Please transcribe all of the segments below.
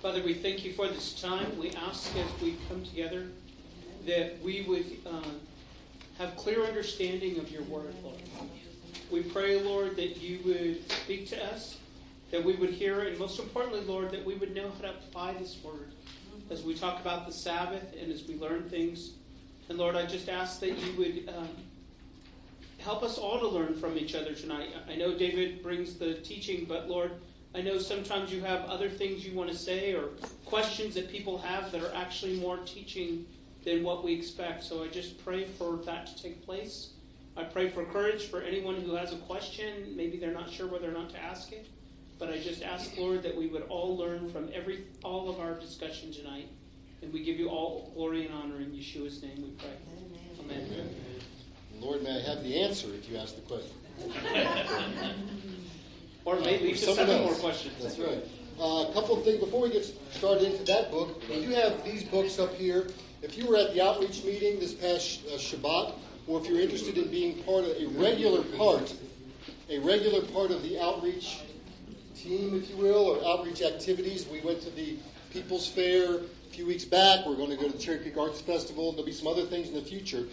Father, we thank you for this time. We ask as we come together that we would uh, have clear understanding of your word, Lord. We pray, Lord, that you would speak to us, that we would hear, and most importantly, Lord, that we would know how to apply this word as we talk about the Sabbath and as we learn things. And Lord, I just ask that you would um, help us all to learn from each other tonight. I know David brings the teaching, but Lord, I know sometimes you have other things you want to say or questions that people have that are actually more teaching than what we expect. So I just pray for that to take place. I pray for courage for anyone who has a question. Maybe they're not sure whether or not to ask it. But I just ask, Lord, that we would all learn from every all of our discussion tonight. And we give you all glory and honor in Yeshua's name we pray. Amen. Amen. Lord, may I have the answer if you ask the question? or maybe uh, seven more questions. That's right. Uh, a couple of things before we get started into that book. We do have these books up here. If you were at the outreach meeting this past uh, Shabbat, or if you're interested in being part of a regular part, a regular part of the outreach team, if you will, or outreach activities, we went to the People's Fair a few weeks back. We're going to go to the Cherry Creek Arts Festival. There'll be some other things in the future.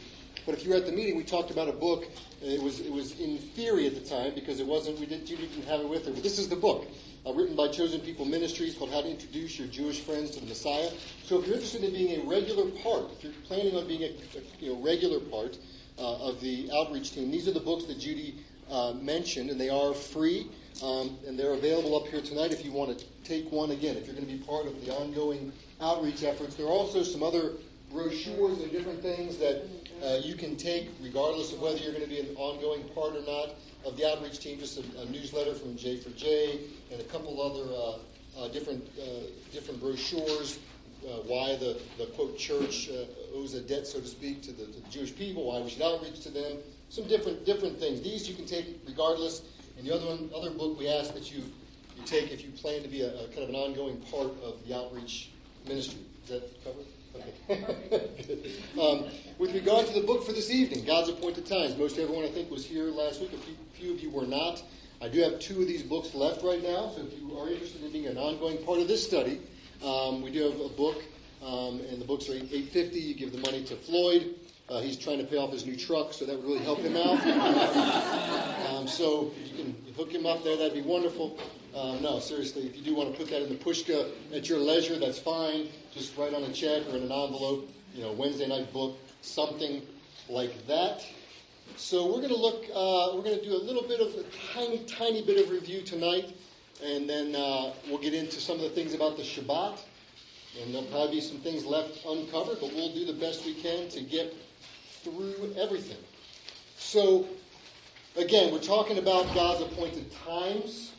But if you were at the meeting, we talked about a book. It was it was in theory at the time because it wasn't. We didn't. You didn't have it with her. But this is the book uh, written by Chosen People Ministries called How to Introduce Your Jewish Friends to the Messiah. So if you're interested in being a regular part, if you're planning on being a, a you know, regular part uh, of the outreach team, these are the books that Judy uh, mentioned, and they are free. Um, and they're available up here tonight if you want to take one again, if you're going to be part of the ongoing outreach efforts. There are also some other brochures and different things that uh, you can take, regardless of whether you're going to be an ongoing part or not of the outreach team. Just a, a newsletter from J for J and a couple other uh, uh, different uh, different brochures. Uh, why the, the quote church owes a debt, so to speak, to the, to the Jewish people. Why we should outreach to them. Some different different things. These you can take regardless. And the other one, other book, we ask that you you take if you plan to be a, a kind of an ongoing part of the outreach ministry. Is that covered? Um, with regard to the book for this evening, God's Appointed Times, most everyone I think was here last week. A few, few of you were not. I do have two of these books left right now, so if you are interested in being an ongoing part of this study, um, we do have a book, um, and the books are eight fifty. You give the money to Floyd. Uh, he's trying to pay off his new truck, so that would really help him out. um, so you can hook him up there, that'd be wonderful. Um, no, seriously, if you do want to put that in the pushka at your leisure, that's fine. Just write on a check or in an envelope, you know, Wednesday night book, something like that. So we're going to look, uh, we're going to do a little bit of a tiny, tiny bit of review tonight, and then uh, we'll get into some of the things about the Shabbat. And there'll probably be some things left uncovered, but we'll do the best we can to get through everything. So, again, we're talking about God's appointed times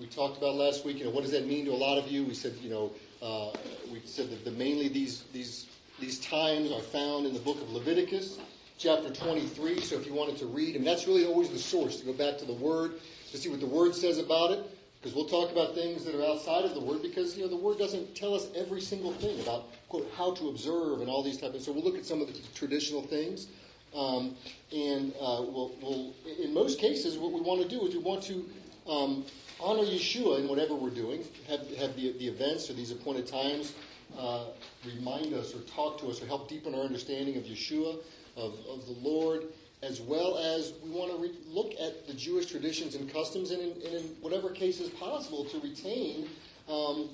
we talked about last week. You know, what does that mean to a lot of you? We said, you know, uh, we said that the, mainly these these these times are found in the book of Leviticus, chapter 23. So if you wanted to read, and that's really always the source to go back to the Word to see what the Word says about it. Because we'll talk about things that are outside of the Word, because you know the Word doesn't tell us every single thing about quote how to observe and all these types of. So we'll look at some of the traditional things. Um, and uh, we'll, we'll, in most cases, what we want to do is we want to um, honor Yeshua in whatever we're doing. Have, have the, the events or these appointed times uh, remind us or talk to us or help deepen our understanding of Yeshua, of, of the Lord, as well as we want to re- look at the Jewish traditions and customs and in, and in whatever cases possible to retain um,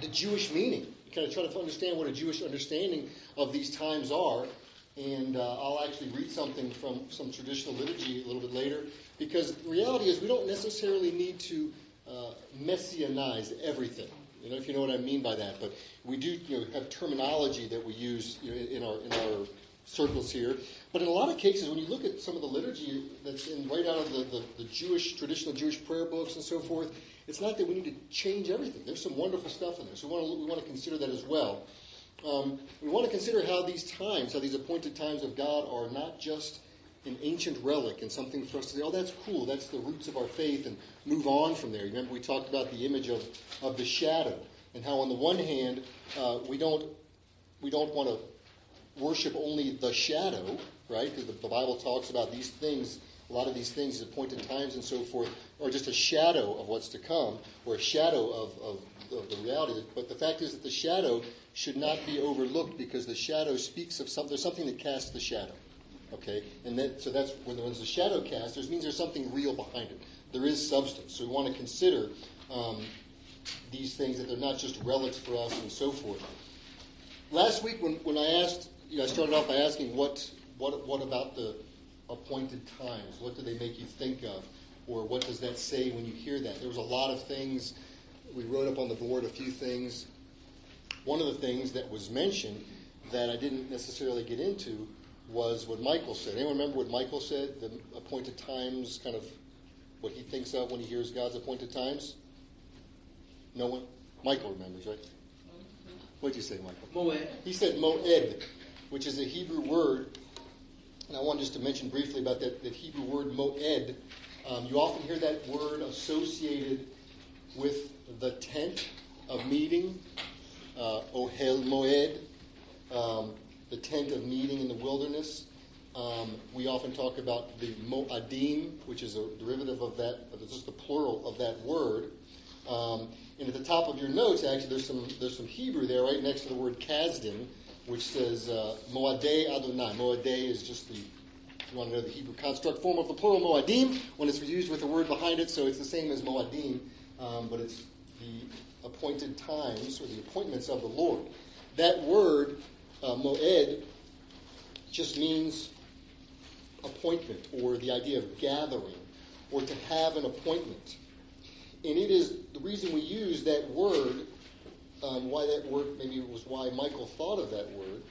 the Jewish meaning. Kind of try to understand what a Jewish understanding of these times are. And uh, I'll actually read something from some traditional liturgy a little bit later because the reality is we don't necessarily need to uh, messianize everything. You know, if you know what I mean by that. But we do you know, have terminology that we use you know, in our in our circles here. But in a lot of cases, when you look at some of the liturgy that's in right out of the, the, the Jewish traditional Jewish prayer books and so forth, it's not that we need to change everything. There's some wonderful stuff in there, so we want to we want to consider that as well. Um, we want to consider how these times, how these appointed times of God, are not just an ancient relic and something for us to say, oh, that's cool, that's the roots of our faith, and move on from there. Remember, we talked about the image of, of the shadow and how, on the one hand, uh, we don't we don't want to worship only the shadow, right? Because the, the, Bible talks about these things, a lot of these things, appointed times and so forth, are just a shadow of what's to come, or a shadow of, of, of the reality. But the fact is that the shadow should not be overlooked because the shadow speaks of something. There's something that casts the shadow. Okay, and that, so that's when there's a shadow cast. There means there's something real behind it. There is substance. So we want to consider um, these things that they're not just relics for us and so forth. Last week, when, when I asked, you know, I started off by asking what what what about the appointed times? What do they make you think of? Or what does that say when you hear that? There was a lot of things. We wrote up on the board a few things. One of the things that was mentioned that I didn't necessarily get into was what Michael said. Anyone remember what Michael said? The appointed times, kind of what he thinks of when he hears God's appointed times? No one? Michael remembers, right? What did you say, Michael? Moed. He said moed, which is a Hebrew word. And I wanted just to mention briefly about that, that Hebrew word moed. Um, you often hear that word associated with the tent of meeting, ohel moed, um, the tent of meeting in the wilderness. Um, we often talk about the moadim, which is a derivative of that, just the plural of that word. Um, and at the top of your notes, actually, there's some there's some Hebrew there, right next to the word kasdim, which says uh, moadei Adonai. Moadei is just the you want to know the Hebrew construct form of the plural moadim when it's used with a word behind it, so it's the same as moadim, um, but it's the appointed times or the appointments of the Lord. That word uh, moed just means appointment or the idea of gathering or to have an appointment. And it is the reason we use that word, um, why that word, maybe it was why Michael thought of that word,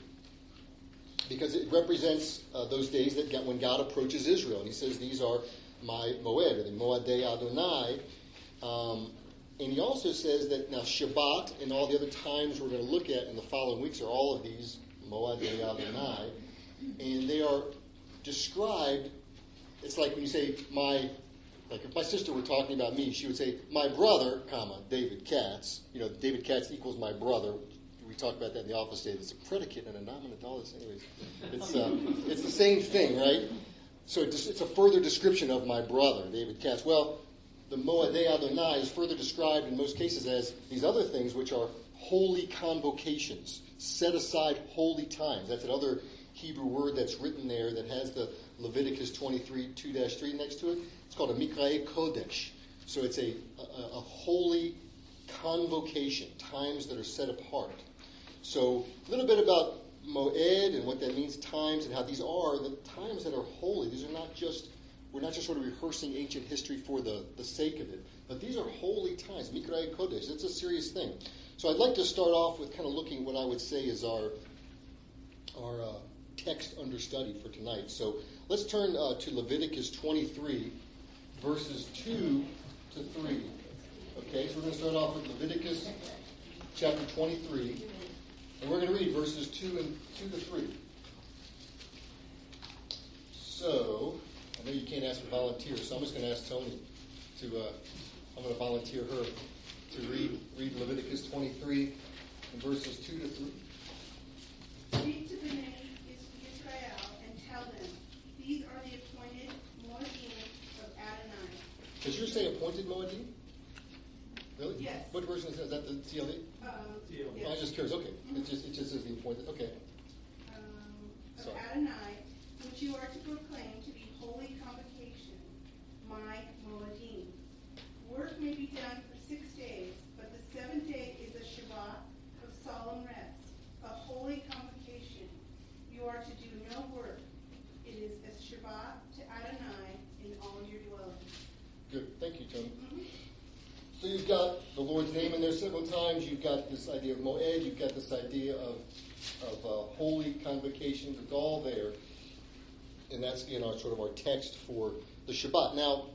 because it represents uh, those days that when God approaches Israel. And he says, These are my Moed, or the Moadei Adonai. Um, and he also says that now Shabbat and all the other times we're going to look at in the following weeks are all of these Moadei Adonai. And they are described, it's like when you say, my like if my sister were talking about me, she would say, "My brother, comma David Katz." You know, David Katz equals my brother. We talked about that in the office today. It's a predicate and a nominative. All this, anyways. It's uh, it's the same thing, right? So it's a further description of my brother, David Katz. Well, the Moadei Adonai is further described in most cases as these other things, which are holy convocations, set aside holy times. That's another Hebrew word that's written there that has the Leviticus 23 2-3 next to it. It's called a Mikrae Kodesh. So it's a, a, a, holy convocation, times that are set apart. So a little bit about Moed and what that means, times, and how these are the times that are holy. These are not just, we're not just sort of rehearsing ancient history for the, the sake of it, but these are holy times. Mikrae Kodesh, it's a serious thing. So I'd like to start off with kind of looking what I would say is our, our uh, text understudy for tonight. So let's turn uh, to Leviticus 23 verses 2 to 3. Okay, so we're going to start off with Leviticus chapter 23, and we're going to read verses 2 and 2 to 3. So, I know you can't ask for volunteers, so I'm just going to ask Tony to, uh, I'm going to volunteer her to read, read Leviticus 23 and verses 2 to 3. Speak to the name is Israel and tell them, these are the appointed Moadim of Adonai. Does yours say appointed Moedim? Really? Yes. What version is that? Is that the TLV? Um, Oh, I was just curious. Okay. It just, it just says the appointed. Okay. Um, of Sorry. Adonai, which you are to proclaim to be holy convocation, my Moadim. Work may be done for six days, but the seventh day is a Shabbat of solemn rest, a holy convocation. You are to do no work. It is a Shabbat to Adonai in all your dwellings. Good. Thank you, Tony. Mhm. So you've got the Lord's name in there several times. You've got this idea of Moed. You've got this idea of, of uh, holy convocations. It's all there. And that's in our sort of our text for the Shabbat. Now,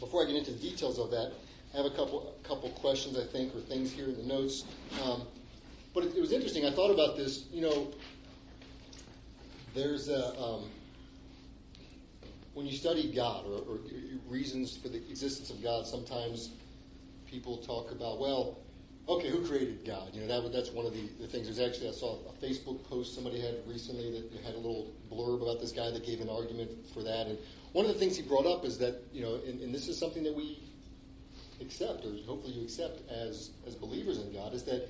before I get into the details of that, I have a couple couple questions, I think, or things here in the notes. Um, but it, it was interesting. I thought about this. You know, there's a, um, when you study God or, or reasons for the existence of God, sometimes people talk about, well, okay, who created God? You know, that, that's one of the, the things. There's actually, I saw a Facebook post somebody had recently that had a little blurb about this guy that gave an argument for that. And one of the things he brought up is that, you know, and, and this is something that we accept, or hopefully you accept as, as believers in God, is that,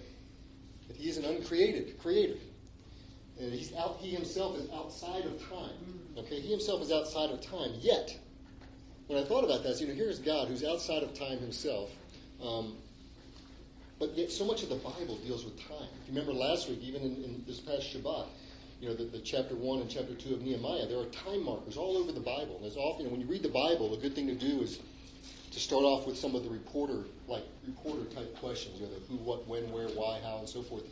that he is an uncreated creator. And he's out, he himself is outside of time. Okay, he himself is outside of time. Yet, when I thought about that, you know, here's God who's outside of time himself. Um, but yet, so much of the Bible deals with time. If you remember last week, even in, in this past Shabbat, you know, the, the, chapter one and chapter two of Nehemiah, there are time markers all over the Bible. And there's often, you know, when you read the Bible, a good thing to do is to start off with some of the reporter, like reporter type questions, you know, the who, what, when, where, why, how, and so forth.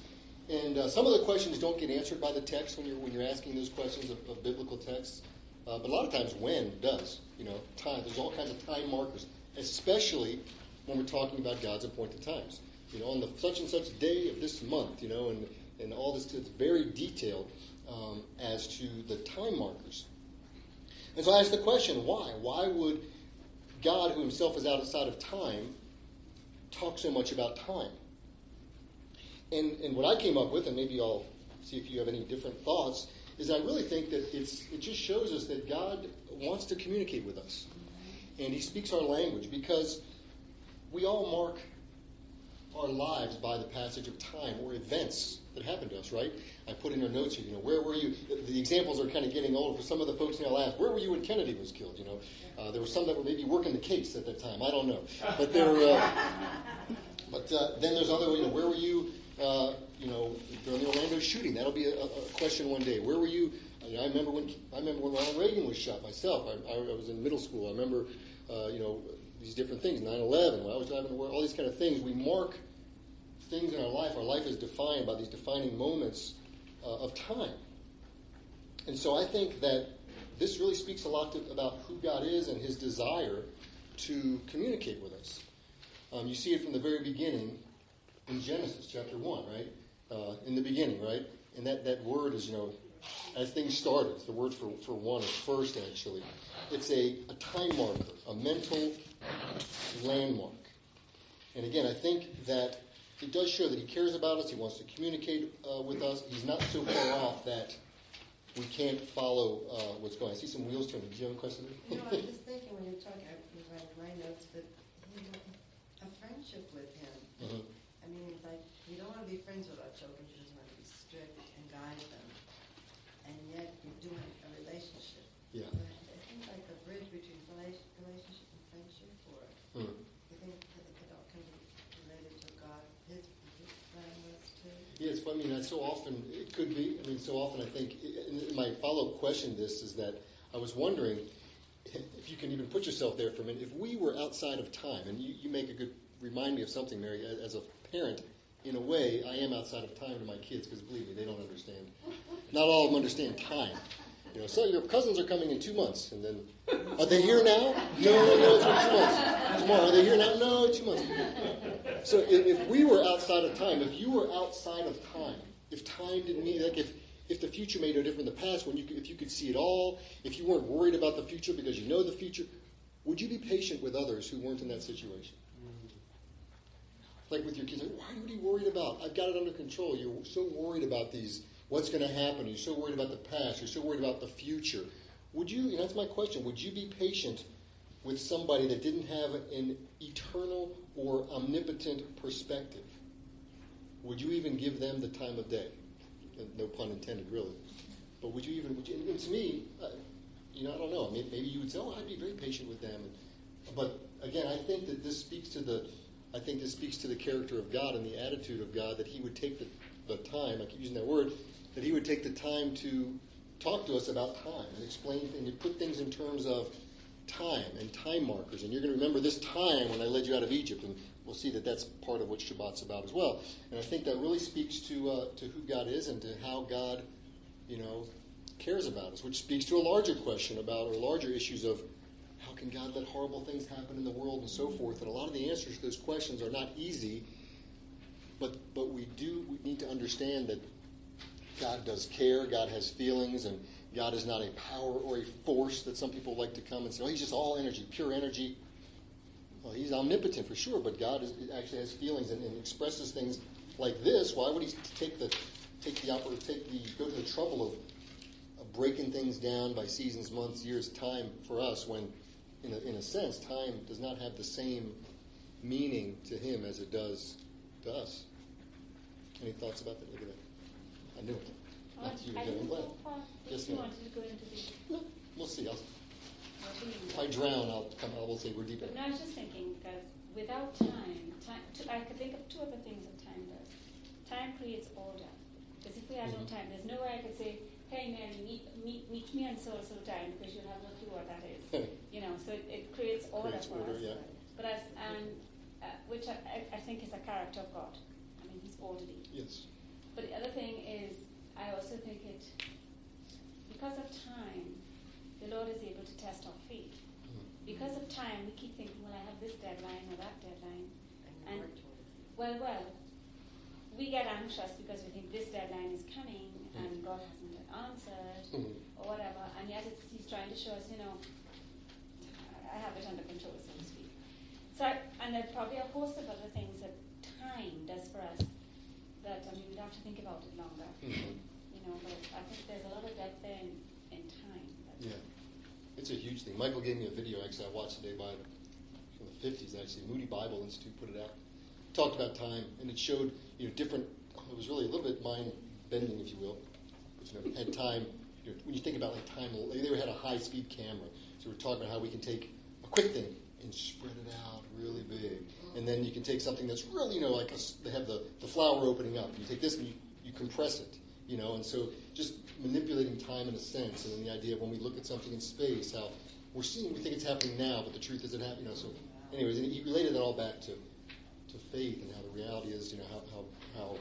And uh, some of the questions don't get answered by the text when you're when you're asking those questions of, of biblical texts. Uh, but a lot of times, when does you know time? There's all kinds of time markers, especially when we're talking about God's appointed times. You know, on the such and such day of this month, you know, and and all this. Very detailed um, as to the time markers. And so I ask the question, why? Why would God, who Himself is outside of time, talk so much about time? And, and what I came up with, and maybe I'll see if you have any different thoughts, is I really think that it's, it just shows us that God wants to communicate with us. And He speaks our language because we all mark our lives by the passage of time or events that happen to us, right? I put in your notes here, you know, where were you? The, the examples are kind of getting older. For some of the folks now ask, where were you when Kennedy was killed? You know, uh, there were some that were maybe working the case at that time. I don't know, but there. Uh, but uh, then there's other, you know, where were you? Uh, you know, during the Orlando shooting. That'll be a, a question one day. Where were you? I, I remember when I remember when Ronald Reagan was shot myself. I, I, I was in middle school. I remember, uh, you know, these different things. 9/11. When I was driving to work, all these kind of things. We mark things in our life. Our life is defined by these defining moments uh, of time. And so I think that this really speaks a lot to, about who God is and His desire to communicate with us. Um, you see it from the very beginning in Genesis chapter 1, right? Uh, in the beginning, right? And that, that word is, you know, as things started, the word for, for one is first, actually. It's a, a time marker, a mental landmark. And again, I think that it does show that he cares about us. He wants to communicate uh, with us. He's not so far off that we can't follow uh, what's going on. I see some wheels turning. Do you have a question? you know, I'm just thinking when you're talking, I was writing my notes, but you know, a friendship with him. Mhm. I mean, it's like you don't want to be friends with our children. You just want to be strict and guide them, and yet you're doing a relationship. Yeah. So it it seems like a bridge between rela- relationship and friendship for us. Hmm. You think that it could all kind of be related to God, His, his plan was I mean, so often it could be. I mean, so often I think. My follow-up question this is that I was wondering if you can even put yourself there for a minute. If we were outside of time, and you, you make a good remind me of something, Mary. As a parent, in a way, I am outside of time to my kids because believe me, they don't understand. Not all of them understand time. You know, so your cousins are coming in two months, and then are they here now? No, no, it's two months. Tomorrow, are they here now? No, two months. So if, if we were outside of time, if you were outside of time, if time didn't mean like if if the future made no difference in the past, when you could, if you could see it all, if you weren't worried about the future because you know the future, would you be patient with others who weren't in that situation? Like with your kids, why are you worried about? I've got it under control. You're so worried about these, what's going to happen. You're so worried about the past. You're so worried about the future. Would you that's my question, would you be patient with somebody that didn't have an eternal or omnipotent perspective? Would you even give them the time of day? No pun intended, really. But would you even, would you, and to me, uh, you know, I don't know. Maybe you would say, oh, I'd be very patient with them. But again, I think that this speaks to the, I think this speaks to the character of God and the attitude of God that He would take the, the time, I keep using that word, that He would take the time to talk to us about time and explain and put things in terms of time and time markers. And you're going to remember this time when I led you out of Egypt, and we'll see that that's part of what Shabbat's about as well. And I think that really speaks to uh, to who God is and to how God, you know, cares about us, which speaks to a larger question about or larger issues of how can God let horrible things happen in the world and so forth. And a lot of the answers to those questions are not easy, but but we do we need to understand that God does care, God has feelings, and God is not a power or a force that some people like to come and say, oh, he's just all energy, pure energy. Well, he's omnipotent for sure, but God is, actually has feelings and, and, expresses things like this. Why would he take the take the take the go to the trouble of, of breaking things down by seasons, months, years, time for us when, in a, in a sense, time does not have the same meaning to him as it does to us. Any thoughts about that? Look at that. I knew it. Not you, didn't glad. go far. Yes, If you ma'am. wanted to go into the, No, we'll see. I'll, you if I drown, I'll come. I will say we're deep. But no, I was just thinking because without time, time two, I could think of two other things that time does. Time creates order. Because if we had no Mhm. time, there's no way I could say, "Hey, Mary, meet meet, meet me on so and so time," because you'll have no clue what that is. you know, so it, it creates order Creates for order, us. yeah. But as and uh, which I, I, I think is a character of God. I mean, He's orderly. Yes. But the other thing is, I also think it, because of time, the Lord is able to test our faith. Mhm. Because of time, we keep thinking, well, I have this deadline or that deadline. And And- work toward it. Well, well, we get anxious because we think this deadline is coming and God hasn't answered Mhm. or whatever, and yet it's, He's trying to show us, you know, I have it under control, so to speak. So, I, and there are probably a host of other things that time does for us that I mean, we'd have to think about it longer, Mhm. You know. But I think there's a lot of depth there in, in time. That, Yeah, it's a huge thing. Michael gave me a video actually I watched today by from the fifties actually. Moody Bible Institute put it out. Talked about time and it showed you know different. It was really a little bit mind bending, if you will. But, you know, had time. You know, when you think about like time, they had a high speed camera, so we're talking about how we can take a quick thing and spread it out really big, and then you can take something that's really you know like a they have the the flower opening up. You take this and you, you compress it, you know, and so just manipulating time in a sense, and then the idea of when we look at something in space, how we're seeing, we think it's happening now, but the truth is it happening, you know. So, anyways, and he related that all back to to faith and how the reality is, you know, how how how,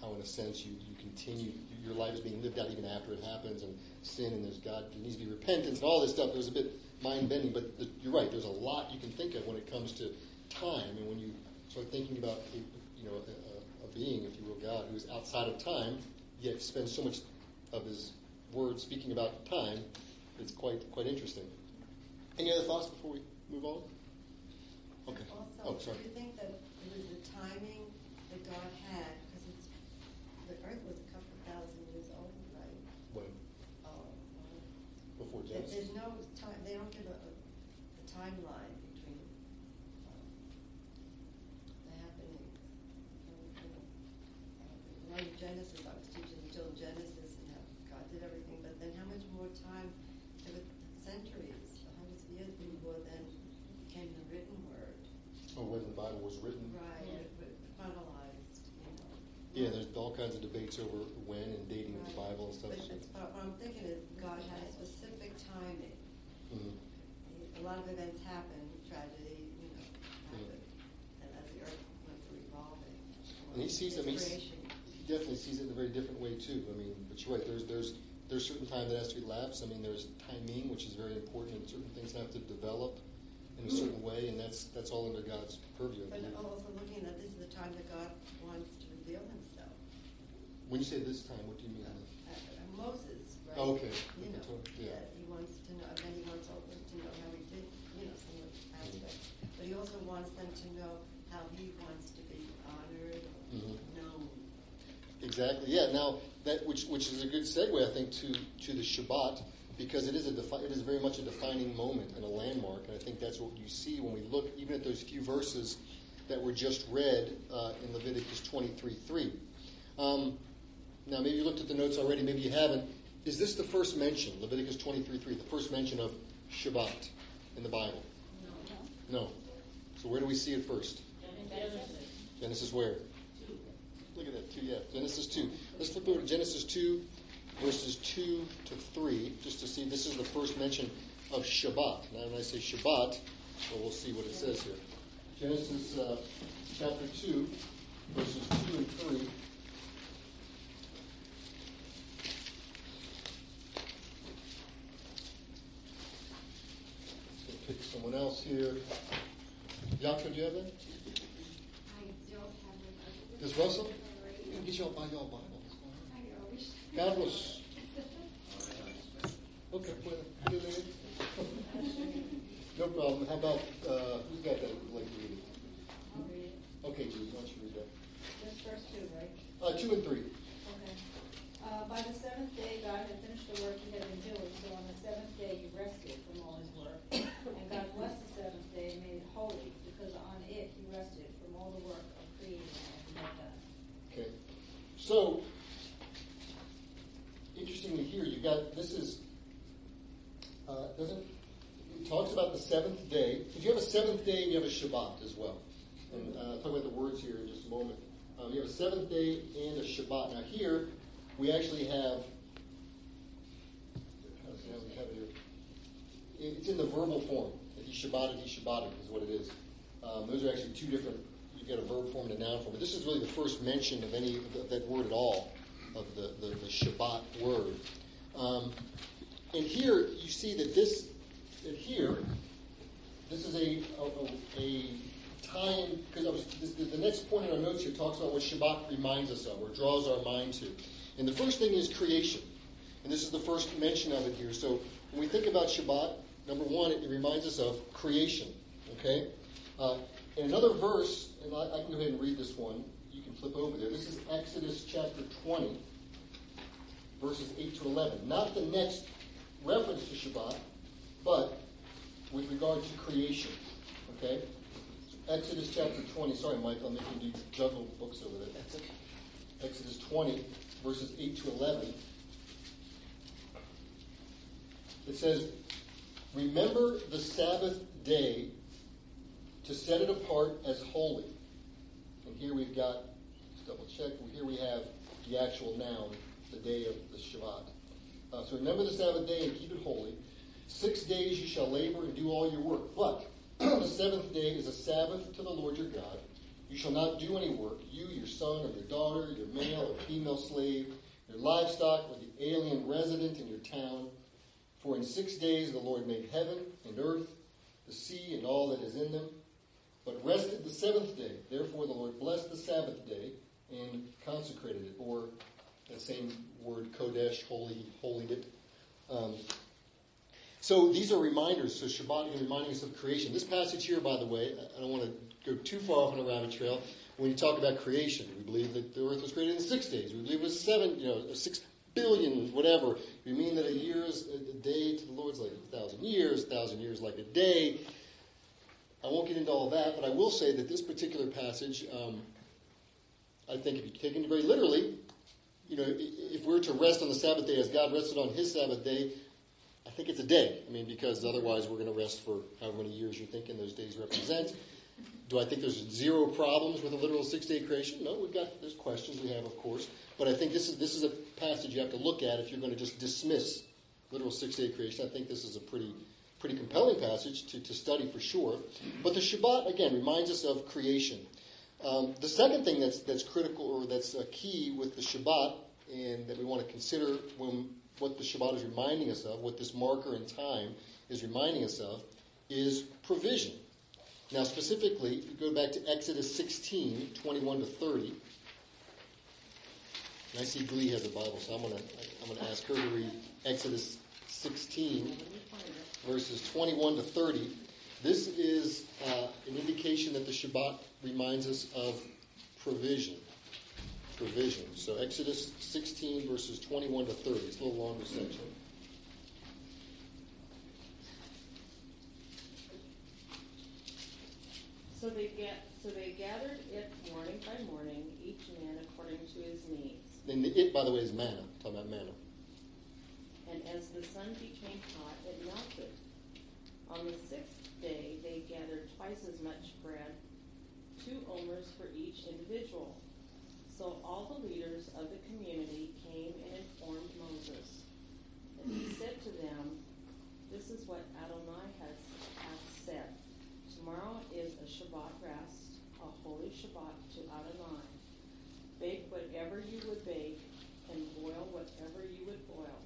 how in a sense you, you continue your life is being lived out even after it happens, and sin and there's God there needs to be repentance and all this stuff. It was a bit mind bending, but the, you're right. There's a lot you can think of when it comes to time, and when you start thinking about you know a, a, a being, if you will, God, who's outside of time, yet spends so much of his word speaking about time. It's quite quite interesting. Any other thoughts before we move on? Okay. Also, Oh, sorry. do you think that it was the timing that God had, because it's, the earth was a couple thousand years old, right? When Oh, well, before Genesis. There's no time, they don't give a, a a timeline between um, the happenings. Um, you know, uh, Like Genesis, I was teaching until Genesis and how God did everything, but then how much more time, there were centuries, hundreds of years before then came the written word. Or when the Bible was written. Right, it was chronologized, you know. Yeah, there's all debates over when and dating of the Bible and stuff. But but what I'm thinking is God had a specific timing. Mhm. A lot of events happen, tragedy, you know, happen, and as the earth went through evolving. And he sees, I mean, he definitely sees it in a very different way too. I mean, but you're right. There's there's there's certain time that has to elapse. I mean, there's timing, which is very important, and certain things have to develop in a certain way, and that's that's all under God's purview. But also looking at this is the time that God wants to reveal himself. When you say this time, what do you mean? Uh, Moses, right? Okay, You know, Torah, yeah. he wants to know, and then he wants all them to know how he did, you know, some of the aspects. But he also wants them to know how he wants to be honored, Mhm. known. Exactly. Yeah. Now that which which is a good segue, I think, to to the Shabbat because it is a defi- it is very much a defining moment and a landmark, and I think that's what you see when we look even at those few verses that were just read uh, in Leviticus twenty three three. Um, now, maybe you looked at the notes already, maybe you haven't. Is this the first mention, Leviticus twenty three three, the first mention of Shabbat in the Bible? no, No. So where do we see it first? Genesis. Genesis where? Two. Look at that, two, yeah, Genesis 2. Let's flip over to Genesis 2, verses 2 to 3, just to see this is the first mention of Shabbat. Now, when I say Shabbat, well, we'll see what it says here. Genesis uh, chapter 2, verses 2 and 3. Someone else here. Yaakov, do you have that? I don't have it. Does Russell? Can get y'all buy y'all Bibles. I know, we should. Carlos. Okay, bueno. Put it in. No problem. How about, uh, who's got that would like to read it? I'll read it. Okay, Jude, why don't you read that? Just first two, right? Uh, two and three. Uh, by the seventh day, God had finished the the work he had been doing, so on the seventh day he rested from all his work. And God blessed the seventh day and made it holy, because on it he rested from all the work of creating that he had done. Okay. So, interestingly here, you got, this is, uh, doesn't, it talks about the seventh day. Because you have a seventh day and you have a Shabbat as well. And uh, I'll talk about the words here in just a moment. Um, you have a seventh day and a Shabbat. Now here, we actually have? It's in the verbal form. If he Shabbated, he Shabbated is what it is. Um, those are actually two different, you've got a verb form and a noun form. But this is really the first mention of any of that word at all, of the, the, the Shabbat word. Um, and here, you see that this, that here, this is a, a, a time, because the next point in our notes here talks about what Shabbat reminds us of, or draws our mind to. And the first thing is creation. And this is the first mention of it here. So when we think about Shabbat, number one, it, reminds us of creation. Okay? Uh, in another verse, and I, I can go ahead and read this one. You can flip over there. This is Exodus chapter 20, verses 8 to 11. Not the next reference to Shabbat, but with regard to creation. Okay? Exodus chapter 20. Sorry, Mike, I'm making you juggle books over there. That's okay. Exodus 20, verses 8 to 11. It says, Remember the Sabbath day to set it apart as holy. And here we've got, let's double check, here we have the actual noun, the day of the Shabbat. Uh, so remember the Sabbath day and keep it holy. Six days you shall labor and do all your work. But the seventh day is a Sabbath to the Lord your God. You shall not do any work, you, your son, or your daughter, your male or female slave, your livestock, or the alien resident in your town. For in six days the Lord made heaven and earth, the sea, and all that is in them, but rested the seventh day. Therefore the Lord blessed the Sabbath day and consecrated it, or that same word, Kodesh, holy, holy it. Um, so these are reminders. So Shabbat is reminding us of creation. This passage here, by the way, I don't want to go too far off on a rabbit trail. When you talk about creation, we believe that the earth was created in six days. We believe it was seven, you know, six billion, whatever. We mean that a year is a day to the Lord's like a thousand years, a thousand years like a day. I won't get into all that, but I will say that this particular passage, um, I think if you take it very literally, you know, if we're to rest on the Sabbath day as God rested on His Sabbath day, I think it's a day. I mean, because otherwise we're going to rest for however many years you're thinking those days represent. Do I think there's zero problems with a literal six-day creation? No, we've got there's questions we have, of course, but I think this is this is a passage you have to look at if you're going to just dismiss literal six-day creation. I think this is a pretty pretty compelling passage to, to study for sure. But the Shabbat again reminds us of creation. Um, the second thing that's that's critical or that's a key with the Shabbat and that we want to consider when what the Shabbat is reminding us of, what this marker in time is reminding us of, is provision. Now, specifically, if you go back to Exodus 16, 21 to 30. And I see Glee has a Bible, so I'm going to I'm going to ask her to read Exodus 16, verses 21 to 30. This is uh, an indication that the Shabbat reminds us of provision. Provision. So Exodus 16, verses 21 to 30. It's a little longer section. So they get, so they gathered it morning by morning, each man according to his needs. And the it, by the way, is manna. I'm talking about manna. And as the sun became hot, it melted. On the sixth day, they gathered twice as much bread, two omers for each individual. So all the leaders of the community came and informed Moses. And he said to them, This is what Adonai has, has said. Tomorrow is a Shabbat rest, a holy Shabbat to Adonai. Bake whatever you would bake, and boil whatever you would boil.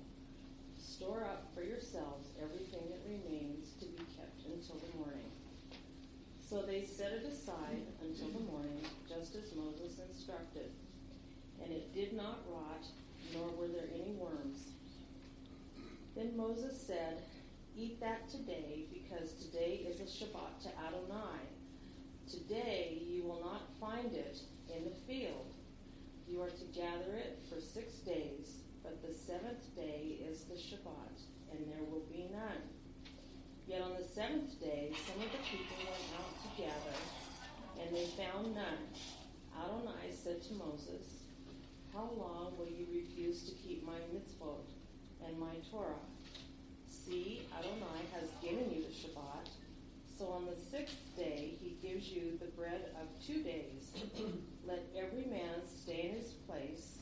Store up for yourselves everything that remains to be kept until the morning. So they set it aside until the morning, just as Moses instructed. And it did not rot, nor were there any worms. Then Moses said, eat that today because today is a Shabbat to Adonai. Today you will not find it in the field. You are to gather it for six days, but the seventh day is the Shabbat, and there will be none. Yet on the seventh day, some of the people went out to gather, and they found none. Adonai said to Moses, How long will you refuse to keep my mitzvot and my Torah? See, Adonai has given you the Shabbat. So on the sixth day, he gives you the bread of two days. Let every man stay in his place,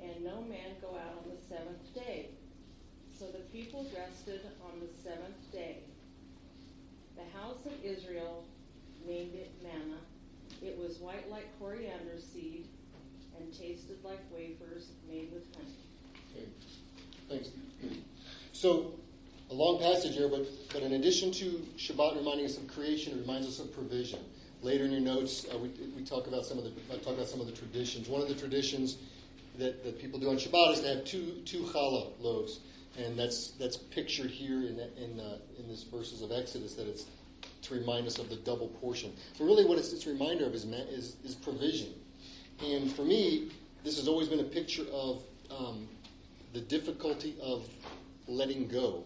and no man go out on the seventh day. So the people rested on the seventh day. The house of Israel named it manna. It was white like coriander seed and tasted like wafers made with honey. Okay. Thanks. So, a long passage here, but, but in addition to Shabbat reminding us of creation, it reminds us of provision. Later in your notes, uh, we, we talk about some of the I talk about some of the traditions. One of the traditions that, that people do on Shabbat is to have two two challah loaves, and that's that's pictured here in in uh, in this verses of Exodus that it's to remind us of the double portion. But really, what it's, it's a reminder of is is, is provision. And for me, this has always been a picture of um, the difficulty of letting go,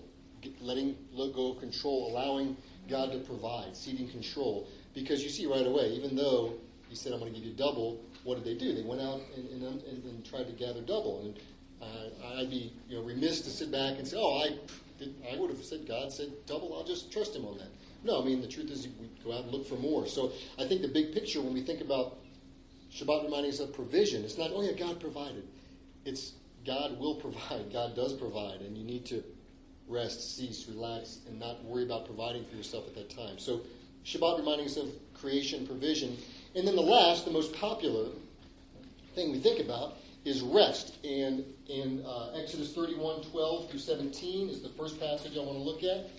letting let go of control, allowing God to provide, ceding control. Because you see right away, even though He said, "I'm going to give you double," what did they do? They went out and, and, and, and tried to gather double. And uh, I'd be you know remiss to sit back and say, "Oh, I." Did, I would have said God said double. I'll just trust Him on that. No, I mean the truth is we go out and look for more. So I think the big picture when we think about Shabbat reminding us of provision, it's not oh yeah God provided. It's God will provide. God does provide, and you need to rest, cease, relax, and not worry about providing for yourself at that time. So Shabbat reminding us of creation, provision. And then the last, the most popular thing we think about is rest. And in uh, Exodus 31, 12 through 17 is the first passage I want to look at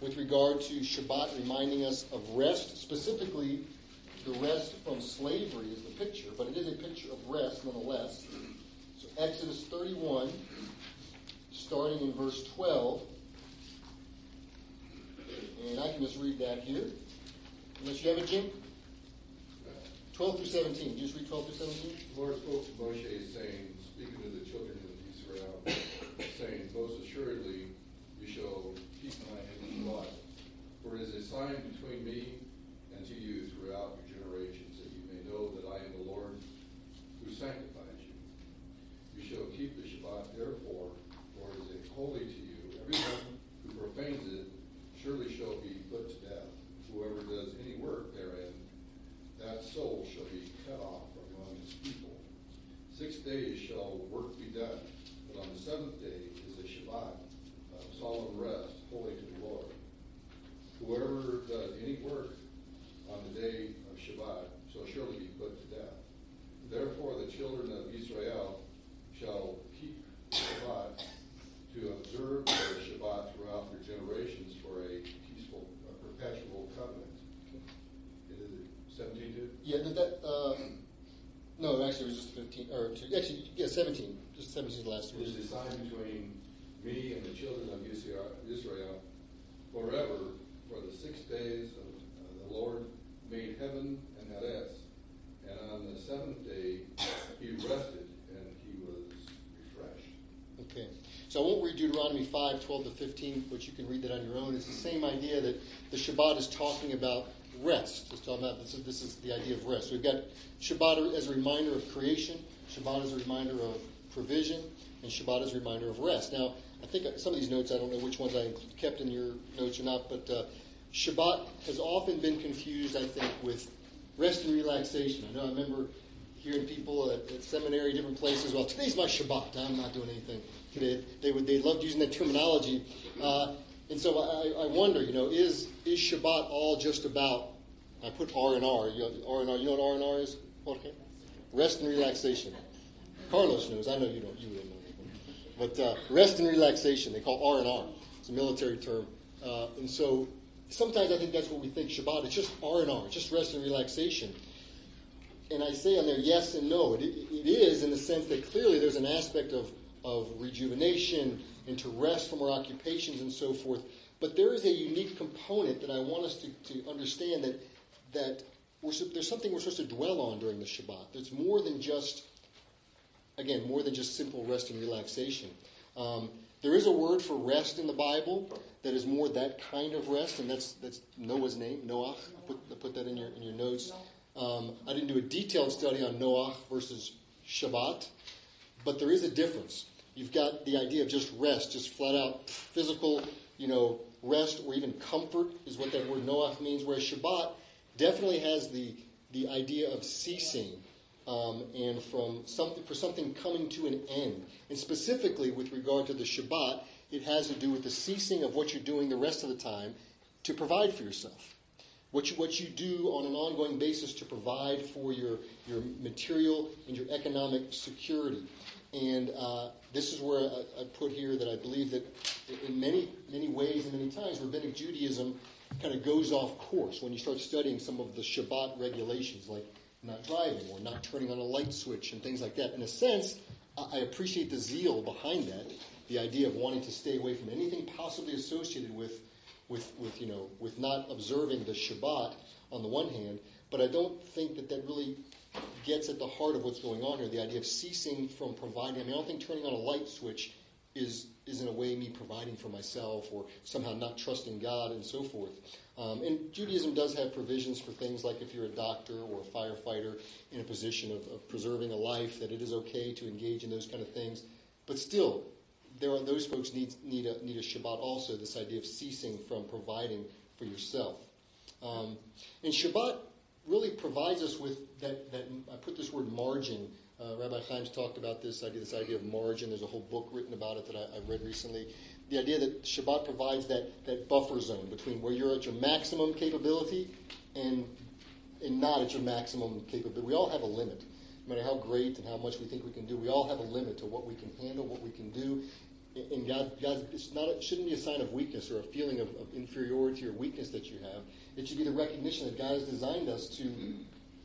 with regard to Shabbat reminding us of rest. Specifically, the rest from slavery is the picture, but it is a picture of rest nonetheless. Exodus 31, starting in verse 12. And I can just read that here. Unless you have it, Jim? 12 through 17. Just read 12 through 17. The Lord spoke to Moshe, saying, speaking to the children of Israel, saying, Most assuredly you shall keep my Shabbat, for it is a sign between me and to you throughout your generations, that you may know that I am the Lord who sanctifies shall keep the Shabbat, therefore, for it is holy to you. Everyone who profanes it surely shall be put to death. Whoever does any work therein, that soul shall be cut off from among his people. Six days shall work be done, but on the seventh day is a Shabbat, a solemn rest, holy to the Lord. Whoever does any work on the day of Shabbat shall surely be put to death. Therefore the children of Israel shall keep Shabbat to observe the Shabbat throughout their generations for a peaceful, a perpetual covenant. Is it 17 too? Yeah, that, that uh, no, actually it was just 15, or two, actually, yeah, 17. Just 17 is the last It is a sign between me and the children of Israel Israel forever, for the six days of uh, the Lord made heaven and earth, and on the seventh day he rested and he was refreshed. Okay. So I won't read Deuteronomy 5, 12 to 15, but you can read that on your own. It's the same idea that the Shabbat is talking about rest. It's talking about this is, this is the idea of rest. We've got Shabbat as a reminder of creation, Shabbat as a reminder of provision, and Shabbat as a reminder of rest. Now, I think some of these notes, I don't know which ones I kept in your notes or not, but uh, Shabbat has often been confused, I think, with rest and relaxation. I know I remember hearing people at, at seminary, different places, well, today's my Shabbat. I'm not doing anything today. They would, they loved using that terminology. Uh, and so I, I wonder, you know, is, is Shabbat all just about, I put R and R, R and R, you know what R and R is? Okay. Rest and relaxation. Carlos knows, I know you don't, you wouldn't know. But uh, rest and relaxation, they call R and R. It's a military term. Uh, and so sometimes I think that's what we think Shabbat. It's just R and R, just rest and relaxation. And I say on there yes and no. It, it is in the sense that clearly there's an aspect of, of rejuvenation and to rest from our occupations and so forth. But there is a unique component that I want us to, to understand that that there's something we're supposed to dwell on during the Shabbat. That's more than just, again, more than just simple rest and relaxation. Um, There is a word for rest in the Bible that is more that kind of rest, and that's that's Noah's name, Noah. I put, I put that in your in your notes. Um, I didn't do a detailed study on Noach versus Shabbat, but there is a difference. You've got the idea of just rest, just flat out physical, you know, rest or even comfort is what that word Noach means. Whereas Shabbat definitely has the the idea of ceasing um, and from something for something coming to an end. And specifically with regard to the Shabbat, it has to do with the ceasing of what you're doing the rest of the time to provide for yourself. What you, what you do on an ongoing basis to provide for your, your material and your economic security. And uh, this is where I, I put here that I believe that in many, many ways and many times, rabbinic Judaism kind of goes off course when you start studying some of the Shabbat regulations, like not driving or not turning on a light switch and things like that. In a sense, I appreciate the zeal behind that, the idea of wanting to stay away from anything possibly associated with, with, with you know, with not observing the Shabbat on the one hand, but I don't think that that really gets at the heart of what's going on here. The idea of ceasing from providing. I mean, I don't think turning on a light switch is is in a way me providing for myself or somehow not trusting God and so forth. Um, and Judaism does have provisions for things like if you're a doctor or a firefighter in a position of, of preserving a life, that it is okay to engage in those kind of things. But still, there are those folks need need a need a Shabbat also. This idea of ceasing from providing for yourself. Um, and Shabbat really provides us with that. That I put this word margin uh, Rabbi Chaim's talked about this idea, this idea of margin. There's a whole book written about it that I, have read recently. The idea that Shabbat provides that, that buffer zone between where you're at your maximum capability and and not at your maximum capability. We all have a limit. No matter how great and how much we think we can do, we all have a limit to what we can handle, what we can do. And God, God it's not, it shouldn't be a sign of weakness or a feeling of, of inferiority or weakness that you have. It should be the recognition that God has designed us to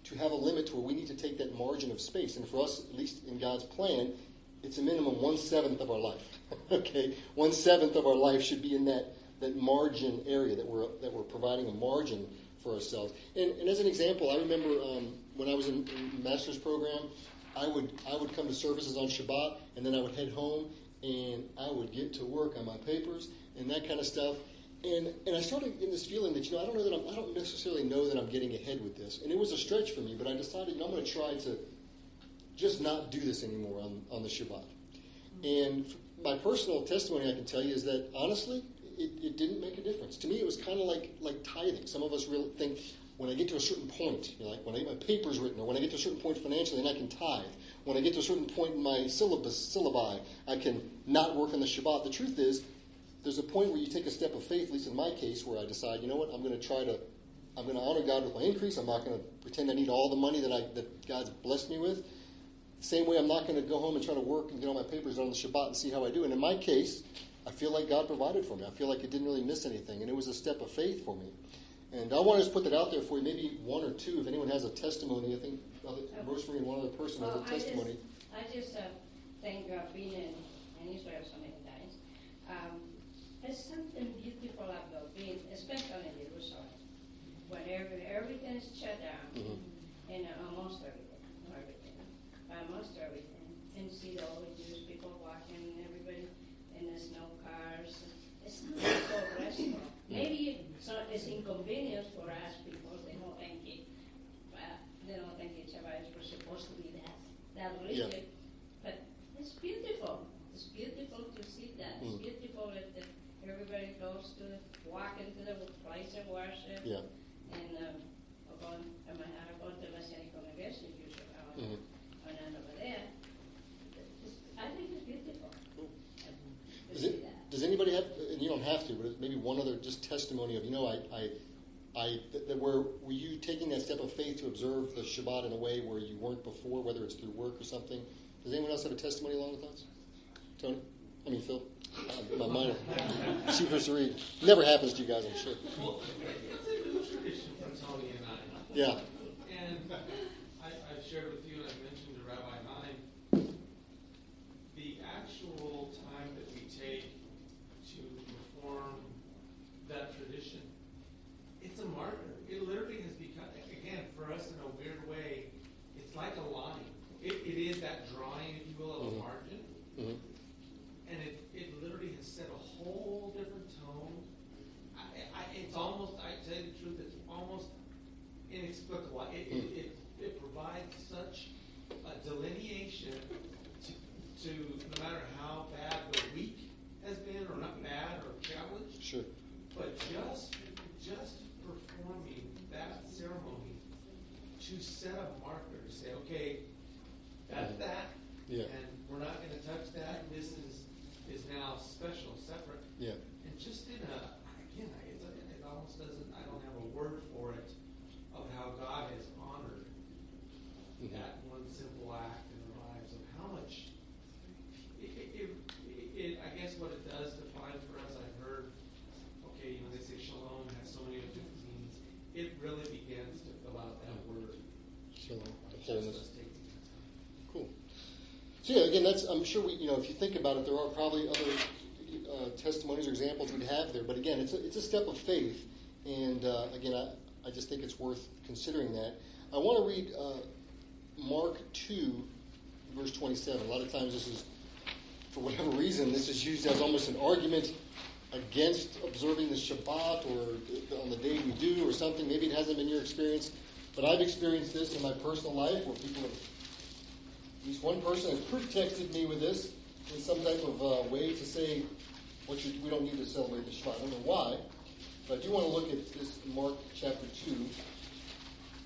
to have a limit to where we need to take that margin of space. And for us, at least in God's plan, it's a minimum one seventh of our life. okay, one seventh of our life should be in that that margin area that we're that we're providing a margin for ourselves. And, and as an example, I remember um, when I was in, in master's program, I would I would come to services on Shabbat, and then I would head home and I would get to work on my papers and that kind of stuff. And, and I started getting this feeling that, you know, I don't know that I'm, I don't necessarily know that I'm getting ahead with this. And it was a stretch for me, but I decided, you know, I'm going to try to just not do this anymore on, on the Shabbat. And my personal testimony I can tell you is that, honestly, it, it didn't make a difference. To me, it was kind of like, like tithing. Some of us really think, when I get to a certain point, you know, like when I get my papers written, or when I get to a certain point financially, then I can tithe. When I get to a certain point in my syllabus, syllabi, I can not work on the Shabbat. The truth is, there's a point where you take a step of faith, at least in my case, where I decide, you know what, I'm going to try to, I'm going to honor God with my increase. I'm not going to pretend I need all the money that I that God's blessed me with. Same way, I'm not going to go home and try to work and get all my papers on the Shabbat and see how I do. And in my case, I feel like God provided for me. I feel like it didn't really miss anything, and it was a step of faith for me. And I want to just put that out there for you. Maybe one or two, if anyone has a testimony. I think Rosemary and one other person Well, has a testimony. I just, I just uh, thank God being in, in Israel so many times. Um, there's something beautiful about being, especially in Jerusalem, when every, everything is shut down, Mhm. and uh, almost everything, everything, almost everything. And see all the Jewish people walking, and everybody, in there's snow cars. It's not so restful. Maybe it's, not, it's inconvenience for us because they don't think it, well, they don't think it's Shabbat supposed to be that, that Yeah. But it's beautiful. It's beautiful to see that. It's Mm. beautiful that everybody goes to walk into the place of worship. Yeah. And um, upon, I mean, I go to the Messianic congregation usually Mhm. and then over there. It's, I think it's beautiful. Cool. See it. Does anybody have, and you don't have to, but maybe one other just testimony of, you know, I, I, I that, that where were you taking that step of faith to observe the Shabbat in a way where you weren't before, whether it's through work or something? Does anyone else have a testimony along those lines? Tony? I mean, Phil? Uh, my mind, shoot for three. Never happens to you guys, I'm sure. Well, it's a new tradition from Tony and I. Yeah. And I, I've shared with you, and I've mentioned to Rabbi Chaim, the actual time that we take to perform that tradition, it's a marker. It literally has become, again, for us in a weird way, it's like a line. It, it is that drawing, if you will, of a Mhm. margin. Mhm. And it, it literally to set a marker to say, okay, that's that, Yeah. and we're not going to touch that. This is is now special, separate, Yeah. and just in a again, I- it's, it almost doesn't. I don't have a word for it of how God has honored Mhm. that one simple act in the lives of how much. It, it, it, it, I guess what it does define for us, I've heard, okay, you know, they say shalom has so many different meanings. It really begins to fill out that word. Shalom, the Just Cool. So yeah, again, that's I'm sure we, you know, if you think about it, there are probably other uh, testimonies or examples we'd have there. But again, it's a, it's a step of faith, and uh, again, I, I just think it's worth considering that. I want to read uh, Mark two, verse twenty-seven. A lot of times, this is for whatever reason, this is used as almost an argument against observing the Shabbat or on the day we do or something. Maybe it hasn't been your experience, but I've experienced this in my personal life where people have at least one person has proof texted me with this in some type of uh, way to say what we don't need to celebrate the Shabbat. I don't know why, but I do want to look at this in Mark chapter 2.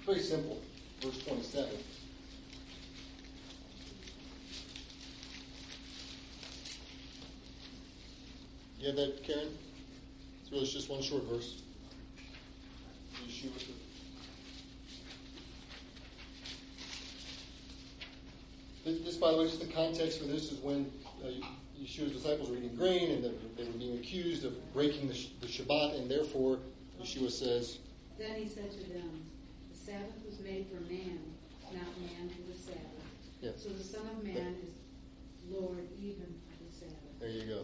Very simple, verse 27. You have that, Karen? It's really just one short verse. Yeshua. This, this, by the way, just the context for this is when uh, Yeshua's disciples were eating grain and they were being accused of breaking the, the Shabbat, and therefore Yeshua says, Then he said to them, The Sabbath was made for man, not man for the Sabbath. Yeah. So the Son of Man is Lord even of the Sabbath. There you go.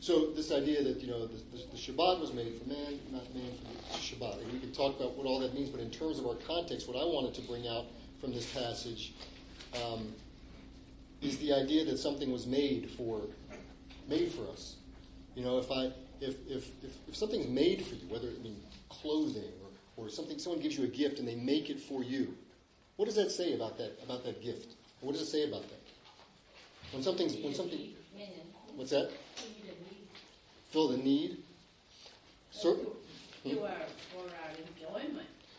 So this idea that you know the, the, the Shabbat was made for man, not man for the Shabbat, and we can talk about what all that means. But in terms of our context, what I wanted to bring out from this passage um, is the idea that something was made for made for us. You know, if I if if if, if something's made for you, whether it mean clothing or, or something, someone gives you a gift and they make it for you. What does that say about that about that gift? What does it say about that? When something's when something what's that? Fill the need. Certain, uh, You hmm? are for enjoyment. Uh,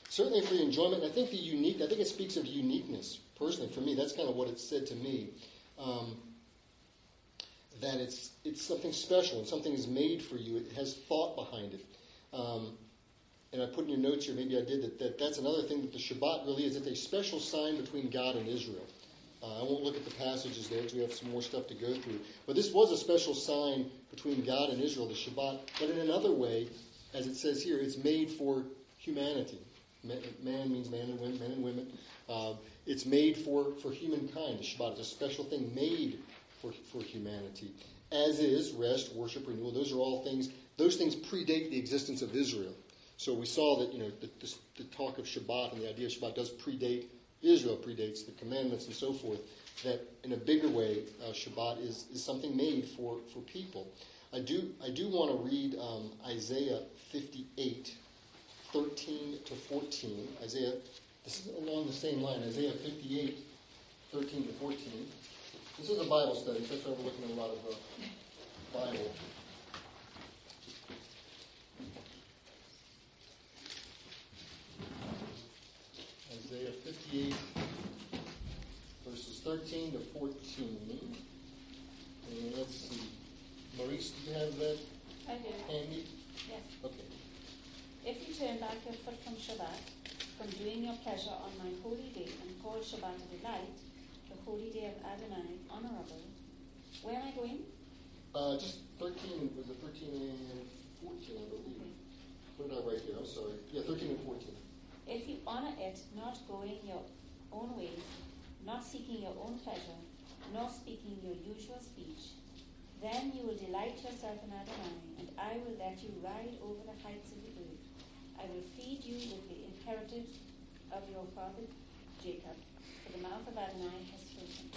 certainly for the enjoyment. I think the unique. I think it speaks of uniqueness. Personally, for me, that's kind of what it said to me. Um, that it's it's something special and something is made for you. It has thought behind it. Um, and I put in your notes here, maybe I did that, that. That's another thing that the Shabbat really is. It's a special sign between God and Israel. Uh, I won't look at the passages there because we have some more stuff to go through. But this was a special sign between God and Israel, the Shabbat. But in another way, as it says here, it's made for humanity. Man means man and women. Men and women. Uh, it's made for, for humankind. The Shabbat is a special thing made for, for humanity. As is rest, worship, renewal. Those are all things. Those things predate the existence of Israel. So we saw that you know the, the, the talk of Shabbat and the idea of Shabbat does predate Israel, predates the commandments and so forth. That in a bigger way, uh, Shabbat is, is something made for, for people. I do I do want to read um, Isaiah 58, 13 to 14. Isaiah, this is along the same line. Isaiah 58, 13 to 14. This is a Bible study, so that's why we're looking at a lot of uh, Bible. Isaiah 58, verses 13 to 14. And let's see. Maurice, do you have that I do. handy? Yes. Okay. If you turn back your foot from Shabbat, from doing your pleasure on my holy day, and call Shabbat a delight, the holy day of Adonai, honorable, where am I going? Uh, just 13, was it 13 and 14, I believe. What did I write here? I'm sorry. Yeah, 13 and 14. If you honor it, not going your own ways, not seeking your own pleasure, nor speaking your usual speech, then you will delight yourself in Adonai, and I will let you ride over the heights of the. I will feed you with the inheritance of your father Jacob, for the mouth of Adonai has spoken.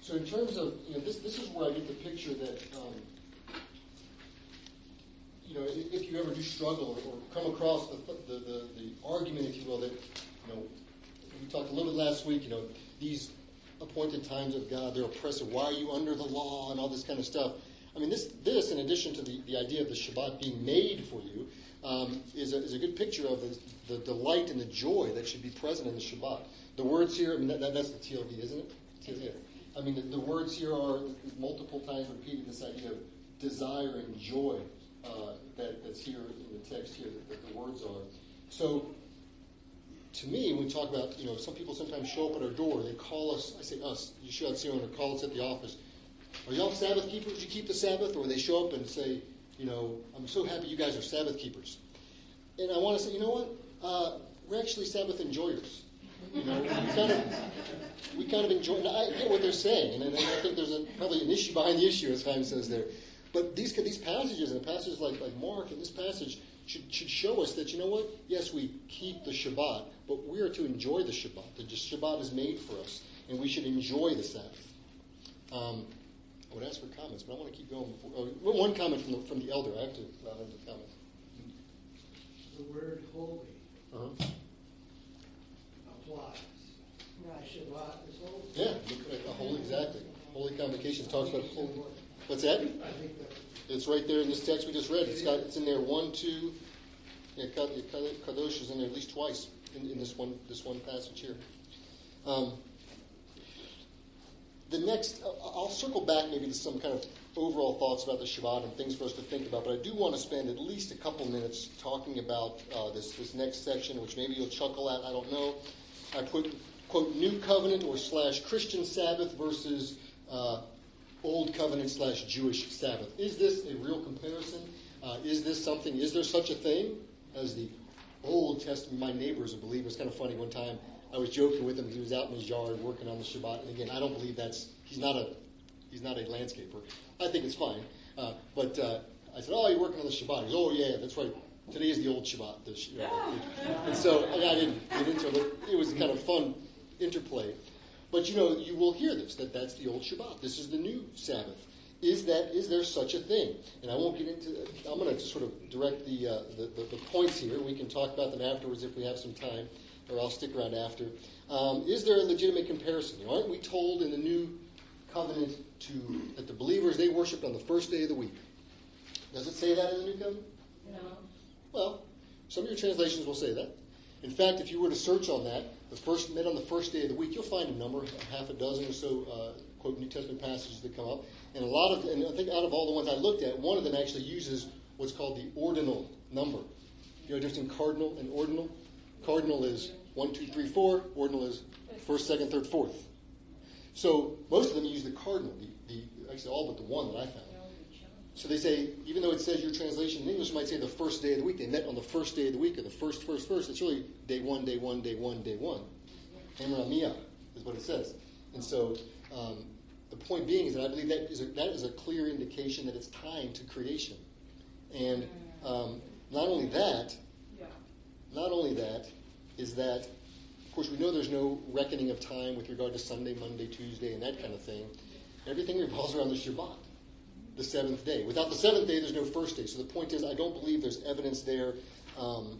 So in terms of, you know, this, this is where I get the picture that, um, you know, if, you ever do struggle or, or come across the, the, the, the argument, if you will, that, you know, we talked a little bit last week, you know, these appointed times of God, they're oppressive. Why are you under the law and all this kind of stuff? I mean, this, this in addition to the, the idea of the Shabbat being made for you, um, is, a, is a good picture of the, the delight and the joy that should be present in the Shabbat. The words here, I mean, that, that, that's the TLV, isn't it? TLV. I mean, the, the words here are multiple times repeating this idea of desire and joy uh, that, that's here in the text here, that, that the words are. So, to me, when we talk about, you know, some people sometimes show up at our door, they call us, I say us, Yeshua Tzion, or call us at the office. Are y'all Sabbath keepers? You keep the Sabbath? Or they show up and say, you know, I'm so happy you guys are Sabbath keepers. And I want to say, you know what? Uh, we're actually Sabbath enjoyers. You know, we kind of, we kind of enjoy. I get what they're saying, and I think there's a, probably an issue behind the issue, as Chaim says there. But these these passages and passages like like Mark and this passage should should show us that you know what? Yes, we keep the Shabbat, but we are to enjoy the Shabbat. The Shabbat is made for us, and we should enjoy the Sabbath. Um, I would ask for comments, but I want to keep going. Before, oh, one comment from the, from the elder. I have to allow him to comment. The word holy Uh-huh. applies. Right. Shabbat is holy. Yeah, look at a holy exactly. Holy convocation talks about holy. What's that? I think that It's right there in this text we just read. It's got it's in there one, two. Yeah, Ka- yeah, Ka- kadosh is in there at least twice in, in this one this one passage here. Um, the next, I'll- I'll circle back maybe to some kind of overall thoughts about the Shabbat and things for us to think about, but I do want to spend at least a couple minutes talking about uh, this this next section, which maybe you'll chuckle at. I don't know. I put quote New Covenant or slash Christian Sabbath versus uh, Old Covenant slash Jewish Sabbath. Is this a real comparison? Uh, is this something? Is there such a thing as the Old Testament? My neighbor's a believer. It's kind of funny. One time I was joking with him. He was out in his yard working on the Shabbat. And again, I don't believe that's. He's not a. He's not a landscaper. I think it's fine. Uh, but uh, I said, "Oh, you're working on the Shabbat." He goes, "Oh, yeah, that's right. Today is the old Shabbat." The, sh- and so and I didn't get into it. But it was kind of fun interplay. But you know, you will hear this that that's the old Shabbat. This is the new Sabbath. Is that is there such a thing? And I won't get into. I'm going to sort of direct the, uh, the, the the points here. We can talk about them afterwards if we have some time, or I'll stick around after. Um, is there a legitimate comparison? You know, aren't we told in the new covenant to that the believers they worshipped on the first day of the week? Does it say that in the new covenant? No. Well, some of your translations will say that. In fact, if you were to search on that, the first met on the first day of the week, you'll find a number, half a dozen or so, uh, quote New Testament passages that come up, and a lot of, and I think out of all the ones I looked at, one of them actually uses what's called the ordinal number. You know difference in cardinal and ordinal? Cardinal is one, two, three, four. Ordinal is first, second, third, fourth. So most of them use the cardinal, the, the actually all but the one that I found. So they say, even though it says your translation in English might say the first day of the week, they met on the first day of the week or the first, first, first. It's really day one, day one, day one, day one. Hamramiyah is what it says. And so um, the point being is that I believe that is a, that is a clear indication that it's time to creation. And um, not only that, not only that, is that, of course, we know there's no reckoning of time with regard to Sunday, Monday, Tuesday, and that kind of thing. Everything revolves around the Shabbat the seventh day. Without the seventh day, there's no first day. So the point is, I don't believe there's evidence there um,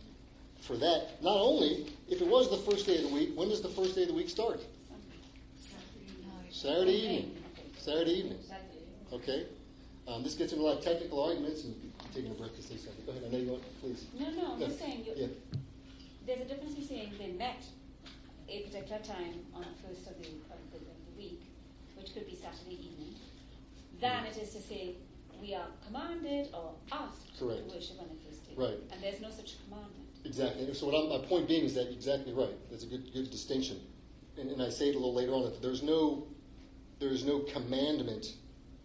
for that. Not only, if it was the first day of the week, when does the first day of the week start? Saturday evening. Saturday evening. Okay? Um, this gets into a lot of technical arguments, and I'm taking a break to say something. Go ahead. I know you want, please. No, no, I'm Yeah. just saying, you, Yeah. There's a difference in saying they met a particular time on the first of the, of the, of the week, which could be Saturday evening, than it is to say we are commanded or asked Correct. to worship on the first day. Right. And there's no such commandment. Exactly. So what I'm, my point being is that exactly right. That's a good good distinction. And, and I say it a little later on that there's no there's no commandment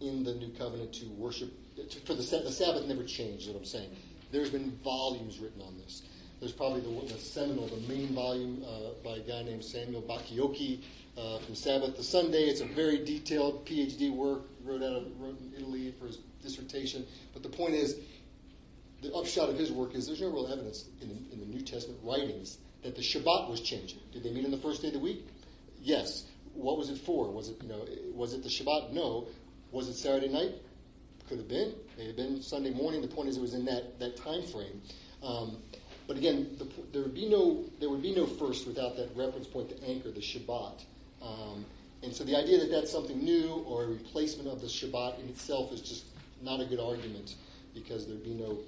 in the new covenant to worship to, for the the Sabbath never changed. Is what I'm saying. Mm-hmm. There's been volumes written on this. There's probably the, the seminal, the main volume uh, by a guy named Samuel Bacchiocchi uh, from Sabbath to Sunday. It's a very detailed PhD work. Wrote out of wrote in Italy for his dissertation. But the point is, the upshot of his work is there's no real evidence in the, in the New Testament writings that the Shabbat was changing. Did they meet on the first day of the week? Yes. What was it for? Was it you know was it the Shabbat? No. Was it Saturday night? Could have been. May have been Sunday morning. The point is it was in that that time frame. Um, but again, the, there would be no there would be no first without that reference point to anchor the Shabbat. Um, and so the idea that that's something new or a replacement of the Shabbat in itself is just not a good argument because there'd be no,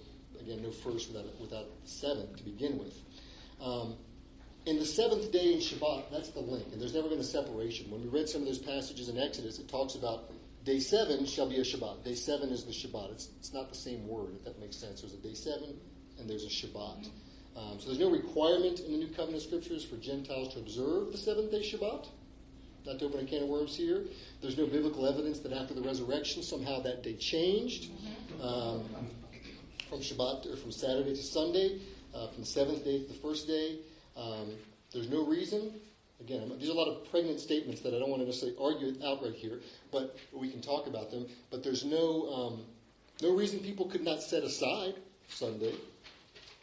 again, no first without, without seventh to begin with. Um, in the seventh day in Shabbat, that's the link, and there's never been a separation. When we read some of those passages in Exodus, it talks about day seven shall be a Shabbat. Day seven is the Shabbat. It's, it's not the same word, if that makes sense. There's a day seven and there's a Shabbat. Um, so there's no requirement in the New Covenant Scriptures for Gentiles to observe the seventh day Shabbat. Not to open a can of worms here. There's no biblical evidence that after the resurrection somehow that day changed um, from Shabbat or from Saturday to Sunday, uh, from the seventh day to the first day. Um, there's no reason. Again, these are a lot of pregnant statements that I don't want to necessarily argue outright here, but we can talk about them. But there's no um, no reason people could not set aside Sunday.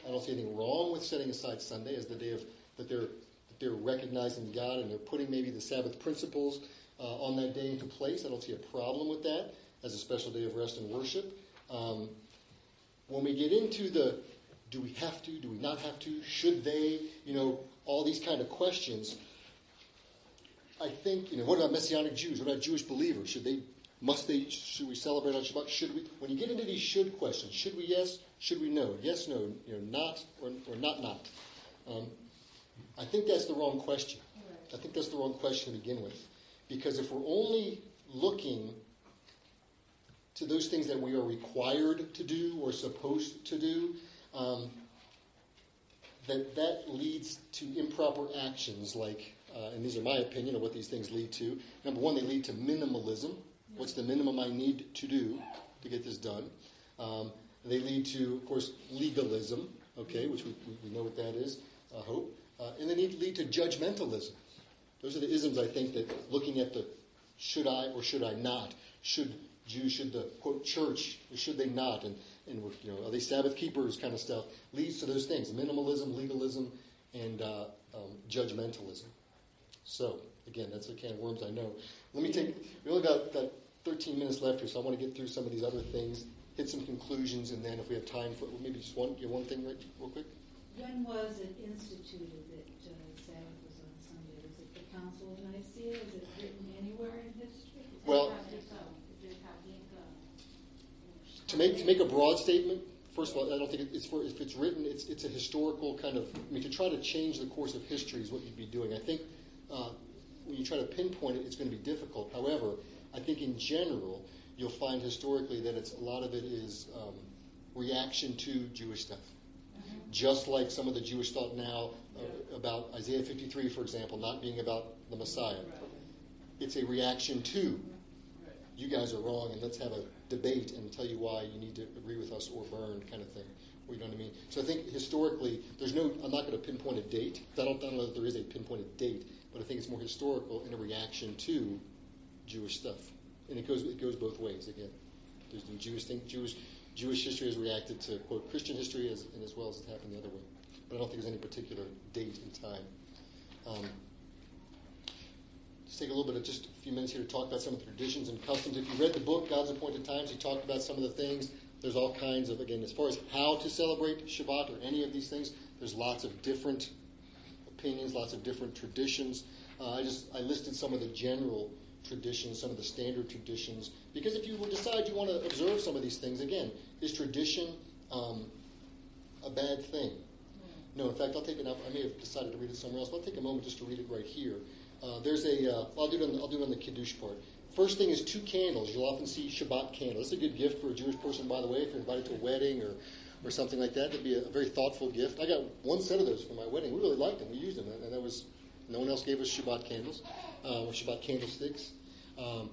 I don't see anything wrong with setting aside Sunday as the day of that they're that they're recognizing God and they're putting maybe the Sabbath principles uh, on that day into place. I don't see a problem with that as a special day of rest and worship. Um, when we get into the do we have to, do we not have to, should they, you know, all these kind of questions, I think, you know, what about Messianic Jews? What about Jewish believers? Should they, must they, should we celebrate on Shabbat? Should we, when you get into these should questions, should we yes, should we know? Yes, no, you know, not, or, or not, not. Um, I think that's the wrong question. I think that's the wrong question to begin with. Because if we're only looking to those things that we are required to do or supposed to do, um, that that leads to improper actions like uh, and these are my opinion of what these things lead to. Number one, they lead to minimalism. What's the minimum I need to do to get this done? Um, they lead to, of course, legalism, okay, which we, we know what that is, I hope. Uh, and they lead, lead to judgmentalism. Those are the isms, I think, that looking at the should I or should I not, should Jews, should the, quote, church, or should they not, and, and you know, are they Sabbath keepers kind of stuff, leads to those things minimalism, legalism, and uh, um, judgmentalism. So, again, that's a can of worms, I know. Let me take, we only got, got 13 minutes left here, so I want to get through some of these other things, hit some conclusions, and then if we have time for maybe just one, get one thing right, real quick. When was it instituted that uh, Sabbath was on Sunday? Was it the Council of Nicaea? Is it written anywhere in history? Well, to make to make a broad statement, first of all, I don't think it's for if it's written, it's it's a historical kind of. I mean, to try to change the course of history is what you'd be doing. I think uh, when you try to pinpoint it, it's going to be difficult. However, I think in general, you'll find historically that it's a lot of it is um, reaction to Jewish stuff. Just like some of the Jewish thought now uh, about Isaiah 53, for example, not being about the Messiah. It's a reaction to you guys are wrong, and let's have a debate and tell you why you need to agree with us or burn, kind of thing. You know what I mean? So I think historically, there's no. I'm not going to pinpoint a date. I don't, I don't know that there is a pinpointed date, but I think it's more historical in a reaction to Jewish stuff, and it goes it goes both ways. Again, there's the Jewish. Jewish Jewish history has reacted to quote Christian history as, and as well as it happened the other way. But I don't think there's any particular date and time. Um, let's take a little bit of just a few minutes here to talk about some of the traditions and customs. If you read the book, God's Appointed Times, he talked about some of the things. There's all kinds of, again, as far as how to celebrate Shabbat or any of these things, there's lots of different opinions, lots of different traditions. Uh, I just I listed some of the general traditions, some of the standard traditions, because if you decide you want to observe some of these things, again, is tradition um, a bad thing? No, in fact, I'll take it up. I may have decided to read it somewhere else, but I'll take a moment just to read it right here. Uh, there's a, uh, I'll do it on the, I'll do it on the Kiddush part. First thing is two candles. You'll often see Shabbat candles. It's a good gift for a Jewish person, by the way, if you're invited to a wedding or, or something like that. It'd be a, a very thoughtful gift. I got one set of those for my wedding. We really liked them. We used them, and that was no one else gave us Shabbat candles uh, or Shabbat candlesticks. Um,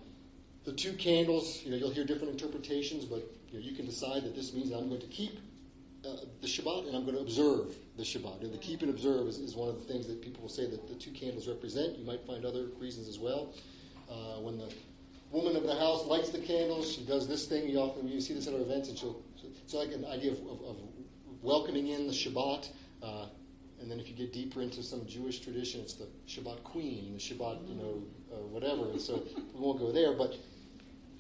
the two candles, you know, you'll hear different interpretations, but you, know, you can decide that this means I'm going to keep uh, the Shabbat and I'm going to observe the Shabbat. And the keep and observe is, is, one of the things that people will say that the two candles represent. You might find other reasons as well. Uh, when the woman of the house lights the candles, she does this thing. You often you see this at our events, and she'll. It's like an idea of, of, of welcoming in the Shabbat. Uh, and then if you get deeper into some Jewish tradition, it's the Shabbat queen, the Shabbat, you know, uh, whatever. And so we won't go there. But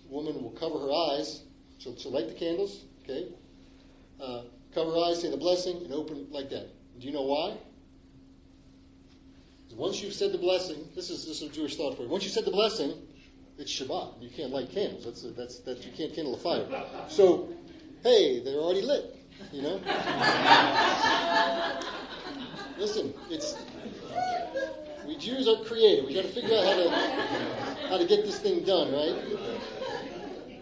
woman will cover her eyes. She'll, she'll light the candles, okay? Uh, cover her eyes, say the blessing, and open like that. Do you know why? Once you've said the blessing, this is this is a Jewish thought for you. Once you said the blessing, it's Shabbat. You can't light candles. That's that's that you can't kindle a fire. So, hey, they're already lit. You know. Listen, it's we Jews are creative. We got to figure out how to how to get this thing done, right?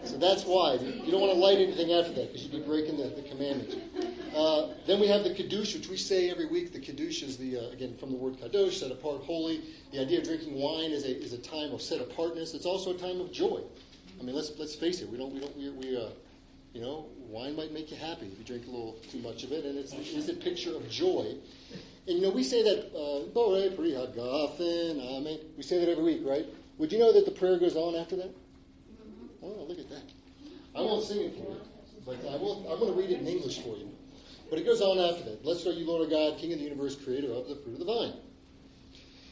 So that's why you don't want to light anything after that because you'd be breaking the, the commandment. Uh, then we have the Kiddush, which we say every week. The Kiddush is the, uh, again, from the word Kadosh, set apart, holy. The idea of drinking wine is a, is a time of set apartness. It's also a time of joy. I mean, let's, let's face it. We don't, we don't, we, we uh, you know, wine might make you happy if you drink a little too much of it, and it's, it is a picture of joy. And, you know, we say that, uh, Bore Pri Amen. We say that every week, right? Would you know that the prayer goes on after that? Oh, look at that. I won't sing it for you, but I will, I'm going to read it in English for you. But it goes on after that. Blessed are you, Lord our God, King of the universe, creator of the fruit of the vine.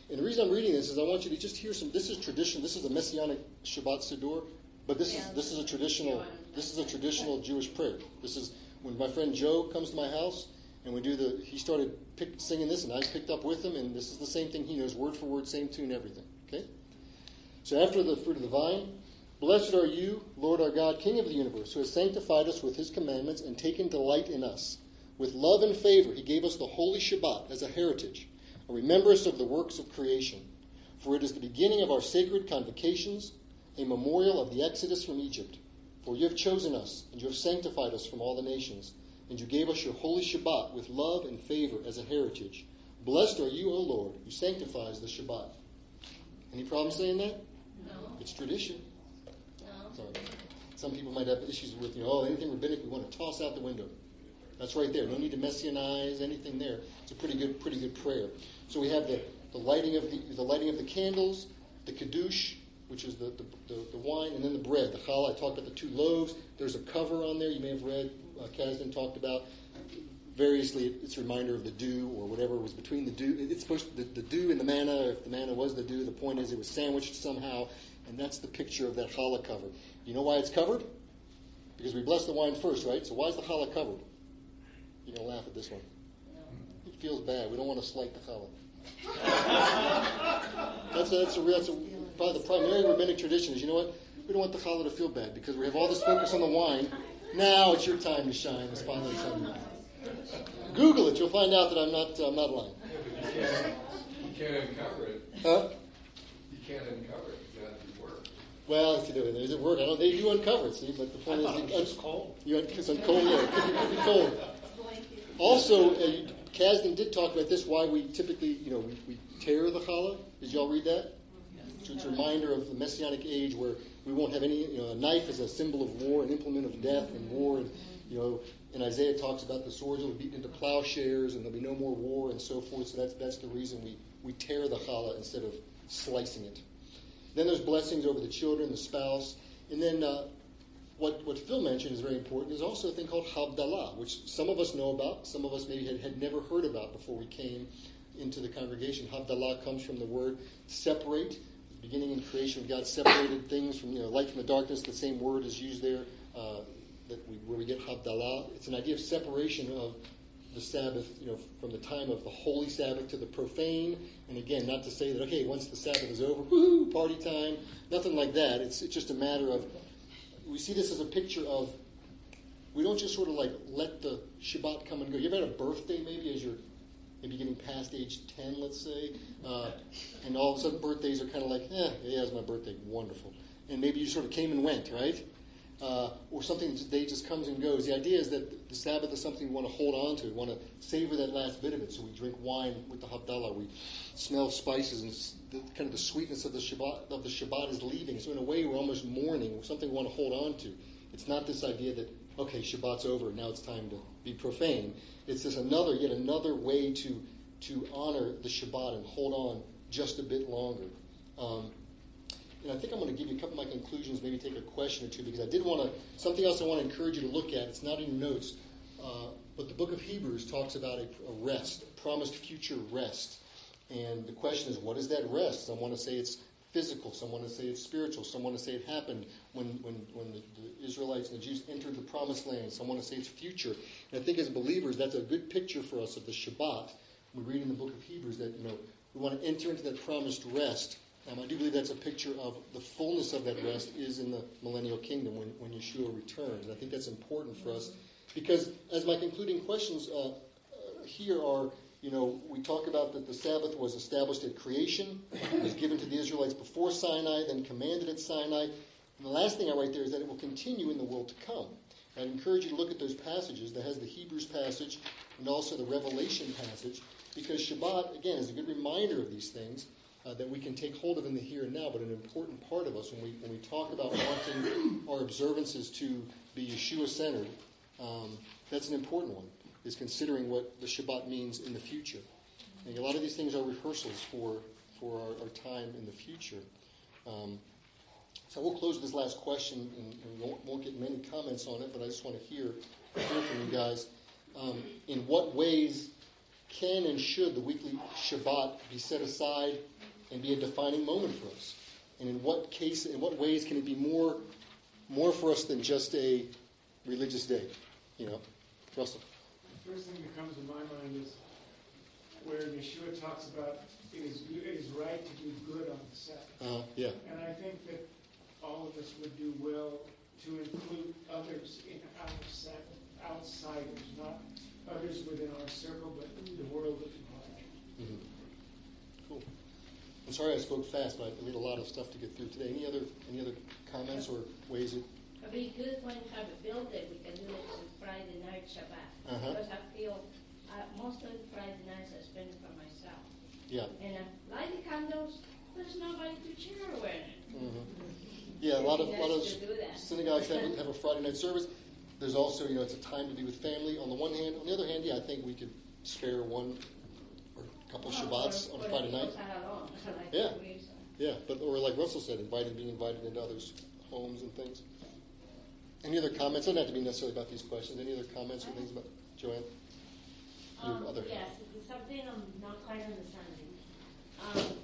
And the reason I'm reading this is I want you to just hear some. This is tradition. This is a messianic Shabbat Siddur, but this is this is a traditional. This is a traditional Jewish prayer. This is when my friend Joe comes to my house and we do the. He started pick, singing this, and I picked up with him, and this is the same thing. He knows word for word, same tune, everything. Okay. So after the fruit of the vine, blessed are you, Lord our God, King of the universe, who has sanctified us with His commandments and taken delight in us. With love and favor, he gave us the holy Shabbat as a heritage, a remembrance of the works of creation. For it is the beginning of our sacred convocations, a memorial of the exodus from Egypt. For you have chosen us, and you have sanctified us from all the nations, and you gave us your holy Shabbat with love and favor as a heritage. Blessed are you, O Lord, who sanctifies the Shabbat. Any problem saying that? No. It's tradition. No. Sorry. Some people might have issues with, you know, oh, anything rabbinic we want to toss out the window. That's right there. No need to messianize anything there. It's a pretty good, pretty good prayer. So we have the, the lighting of the, the lighting of the candles, the kiddush, which is the, the, the, the wine, and then the bread. The challah. I talked about the two loaves. There's a cover on there. You may have read. Uh, Kasdan talked about variously. It's a reminder of the dew or whatever was between the dew. It's supposed to, the, the dew and the manna. If the manna was the dew, the point is it was sandwiched somehow, and that's the picture of that challah cover. You know why it's covered? Because we bless the wine first, right? So why is the challah covered? You're going to laugh at this one. It feels bad. We don't want to slight the challah. that's, a, that's, a, that's a, probably the primary rabbinic tradition is, you know what? We don't want the challah to feel bad because we have all this focus on the wine. Now it's your time to shine. It's finally time. Google it. You'll find out that I'm not, uh, I'm not lying. You can't, you can't uncover it. Huh? You can't uncover it. You got to work. Well, you know, does it work? I don't. They do uncover it. See, but the point I is, it was just cold. You it's on cold. Yeah, it could be, could be cold. Also, uh, Kasdan did talk about this. Why we typically, you know, we, we tear the challah. Did y'all read that? So it's a reminder of the messianic age where we won't have any. You know, a knife is a symbol of war, an implement of death and war. And you know, and Isaiah talks about the swords will be beaten into plowshares, and there'll be no more war and so forth. So that's that's the reason we we tear the challah instead of slicing it. Then there's blessings over the children, the spouse, and then uh, what, what Phil mentioned is very important is also a thing called Havdalah, which some of us know about, some of us maybe had, had never heard about before we came into the congregation. Havdalah comes from the word separate. Beginning in creation, God separated things from you know light from the darkness. The same word is used there uh, that we, where we get Havdalah. It's an idea of separation of the Sabbath, you know, from the time of the holy Sabbath to the profane. And again, not to say that okay, once the Sabbath is over, woohoo, party time. Nothing like that. It's it's just a matter of we see this as a picture of we don't just sort of like let the Shabbat come and go. You ever had a birthday maybe as you're maybe getting past age 10, let's say, uh, and all of a sudden birthdays are kind of like, eh, yeah, it's my birthday, wonderful. And maybe you sort of came and went, right? Uh, or something day just comes and goes. The idea is that the Sabbath is something we want to hold on to. We want to savor that last bit of it. So we drink wine with the Havdalah. We smell spices and the, kind of the sweetness of the Shabbat of the Shabbat is leaving. So in a way, we're almost mourning. Something we want to hold on to. It's not this idea that okay, Shabbat's over. Now it's time to be profane. It's this another yet another way to to honor the Shabbat and hold on just a bit longer. Um, and I think I'm going to give you a couple of my conclusions, maybe take a question or two, because I did want to, something else I want to encourage you to look at. It's not in your notes, uh, but the book of Hebrews talks about a, a, rest, a promised future rest. And the question is, what is that rest? Some want to say it's physical, some want to say it's spiritual, some want to say it happened when, when, when the, the Israelites and the Jews entered the promised land, some want to say it's future. And I think as believers, that's a good picture for us of the Shabbat. We read in the book of Hebrews that, you know, we want to enter into that promised rest Um, I do believe that's a picture of the fullness of that rest is in the millennial kingdom when, when Yeshua returns. I think that's important for us because, as my concluding questions uh, uh, here are, you know, we talk about that the Sabbath was established at creation, it was given to the Israelites before Sinai, then commanded at Sinai. And the last thing I write there is that it will continue in the world to come. I'd encourage you to look at those passages that has the Hebrews passage and also the Revelation passage because Shabbat, again, is a good reminder of these things uh, that we can take hold of in the here and now, but an important part of us when we, when we talk about wanting our observances to be Yeshua centered, um, that's an important one, is considering what the Shabbat means in the future. And a lot of these things are rehearsals for, for our, our time in the future. Um, so we'll close this last question, and, and we won't, won't, get many comments on it, but I just want to hear, hear from you guys. Um, in what ways can and should the weekly Shabbat be set aside and be a defining moment for us? And in what case, in what ways can it be more, more for us than just a religious day? You know, Russell. The first thing that comes to my mind is where Yeshua talks about it is, it is right to do good on the Sabbath. Uh, yeah. And I think that all of us would do well to include others in our Sabbath, outsiders, not others within our circle, but the world at large. Mm-hmm. Cool. I'm sorry I spoke fast, but we had a lot of stuff to get through today. Any other any other comments or ways it? It'd be good when we have a building, we can do it on Friday night Shabbat. Uh-huh. Because I feel, uh, most of the Friday nights I spend for myself. Yeah. And I light the candles, there's nobody to cheer with. Mm-hmm. Yeah, a lot of lot of to do that. synagogues have, have a Friday night service. There's also, you know, it's a time to be with family on the one hand. On the other hand, yeah, I think we could spare one or a couple Shabbats Or- on a Friday night. people are alone, like Yeah. Yeah, but or like Russell said, invited, being invited into others' homes and things. Any other comments? It doesn't have to be necessarily about these questions. Any other comments or things about Joanne? Um, other yes, it's something I'm not quite understanding. Um,